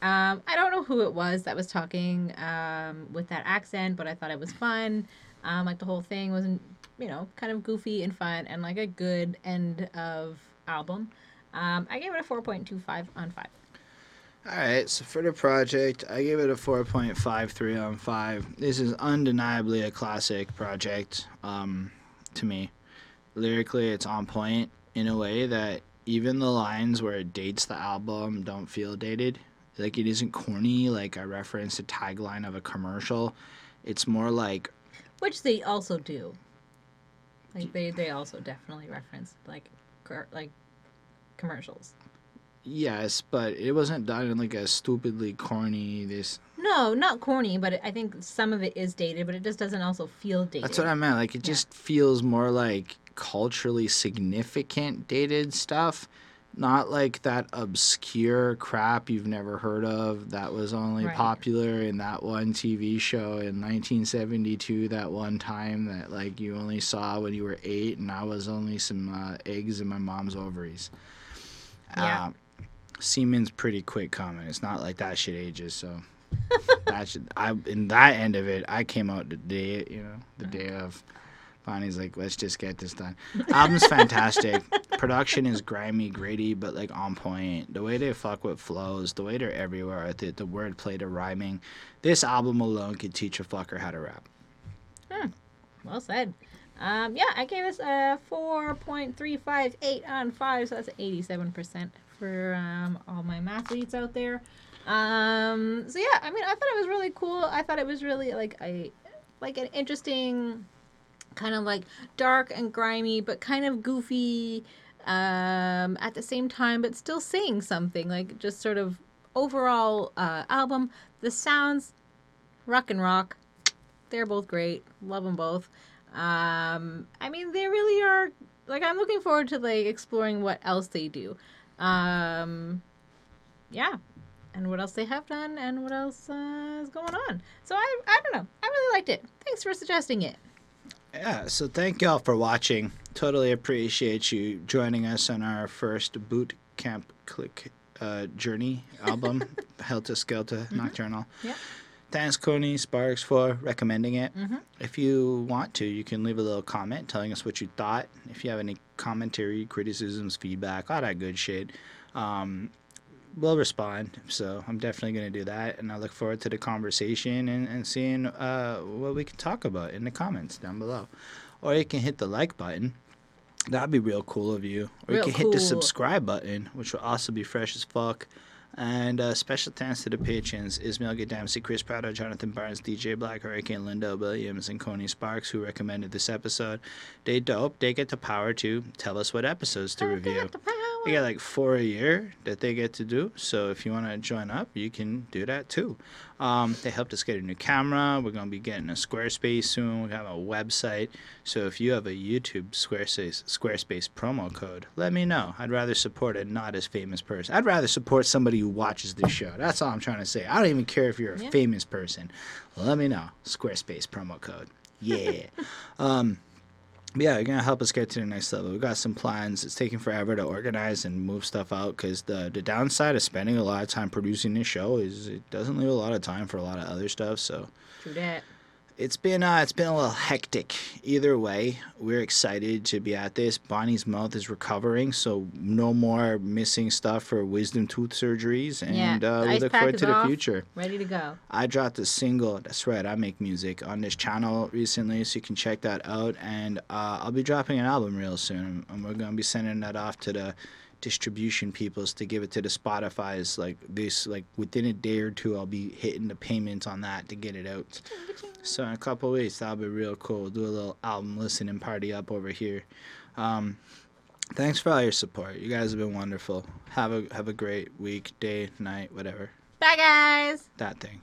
Um. I don't know who it was that was talking um with that accent, but I thought it was fun. Um. Like the whole thing wasn't, you know, kind of goofy and fun and like a good end of album. Um. I gave it a four point two five on five. All right, so for the project, I give it a 4.53 on 5. This is undeniably a classic project um, to me. Lyrically, it's on point in a way that even the lines where it dates the album don't feel dated. Like, it isn't corny, like I referenced a tagline of a commercial. It's more like which they also do. Like they they also definitely reference like like commercials. yes, but it wasn't done in like a stupidly corny, this No, not corny, but I think some of it is dated, but it just doesn't also feel dated. That's what I meant. Like it just feels more like culturally significant dated stuff, not like that obscure crap you've never heard of that was only Right. popular in that one TV show in 1972 that one time that like you only saw when you were 8 and I was only some uh, eggs in my mom's ovaries. Yeah. Uh, Semen's pretty quick coming. It's not like that shit ages, so that should I in that end of it, I came out the day, you know, the day of. Bonnie's like, let's just get this done. Album's fantastic. Production is grimy, gritty, but like on point. The way they fuck with flows, the way they're everywhere, the the wordplay, the rhyming. This album alone could teach a fucker how to rap. Well said. Um, yeah, I gave us a four point three five eight on five, so that's eighty seven percent for um, all my mathletes out there. Um, so yeah, I mean, I thought it was really cool. I thought it was really like a like an interesting kind of like dark and grimy, but kind of goofy um, at the same time, but still saying something. Like just sort of overall uh, album. The sounds, rock and rock. They're both great. Love them both. Um, I mean, they really are. Like, I'm looking forward to like exploring what else they do. Um, yeah, and what else they have done and what else uh, is going on. So I I don't know. I really liked it. Thanks for suggesting it. Yeah, so thank y'all for watching. Totally appreciate you joining us on our first Boot Camp Clik uh, journey album, Heltah Skeltah Nocturnal. Yep. Thanks, Coney Sparks, for recommending it. Mhm. If you want to, you can leave a little comment telling us what you thought. If you have any commentary, criticisms, feedback, all that good shit, um, we'll respond. So I'm definitely going to do that. And I look forward to the conversation and, and seeing uh, what we can talk about in the comments down below. Or you can hit the like button. That'd be real cool of you. Or Real you can hit the subscribe button, which will also be fresh as fuck. And uh, special thanks to the patrons Ismail Gadamsi, Chris Prado, Jonathan Barnes, DJ Black, Hurricane Linda Williams, and Coney Sparks, who recommended this episode. They dope. They get the power to tell us what episodes to I review. got the power. They get like four a year that they get to do. So if you want to join up, you can do that too. Um, they helped us get a new camera. We're going to be getting a Squarespace soon. We have a website. So if you have a YouTube Squarespace Squarespace promo code, let me know. I'd rather support a not as famous person. I'd rather support somebody who watches this show. That's all I'm trying to say. I don't even care if you're a Yeah. famous person. Let me know. Squarespace promo code. Yeah. um, yeah, you're gonna help us get to the next level. We got some plans. It's taking forever to organize and move stuff out because the the downside of spending a lot of time producing this show is it doesn't leave a lot of time for a lot of other stuff. So True that. It's been uh, it's been a little hectic. Either way, we're excited to be at this. Bonnie's mouth is recovering, so no more missing stuff for wisdom tooth surgeries, and Yeah, uh, we look forward to the off. future. Ready to go. I dropped a single. That's right. I make music on this channel recently, so you can check that out. And uh, I'll be dropping an album real soon, and we're gonna be sending that off to the distribution peoples to give it to the Spotify's. Like this, like within a day or two, I'll be hitting the payments on that to get it out. So in a couple weeks, that'll be real cool. do a little album listening party up over here. Um, thanks for all your support. You guys have been wonderful. Have a have a great week, day, night, whatever. Bye, guys. That thing.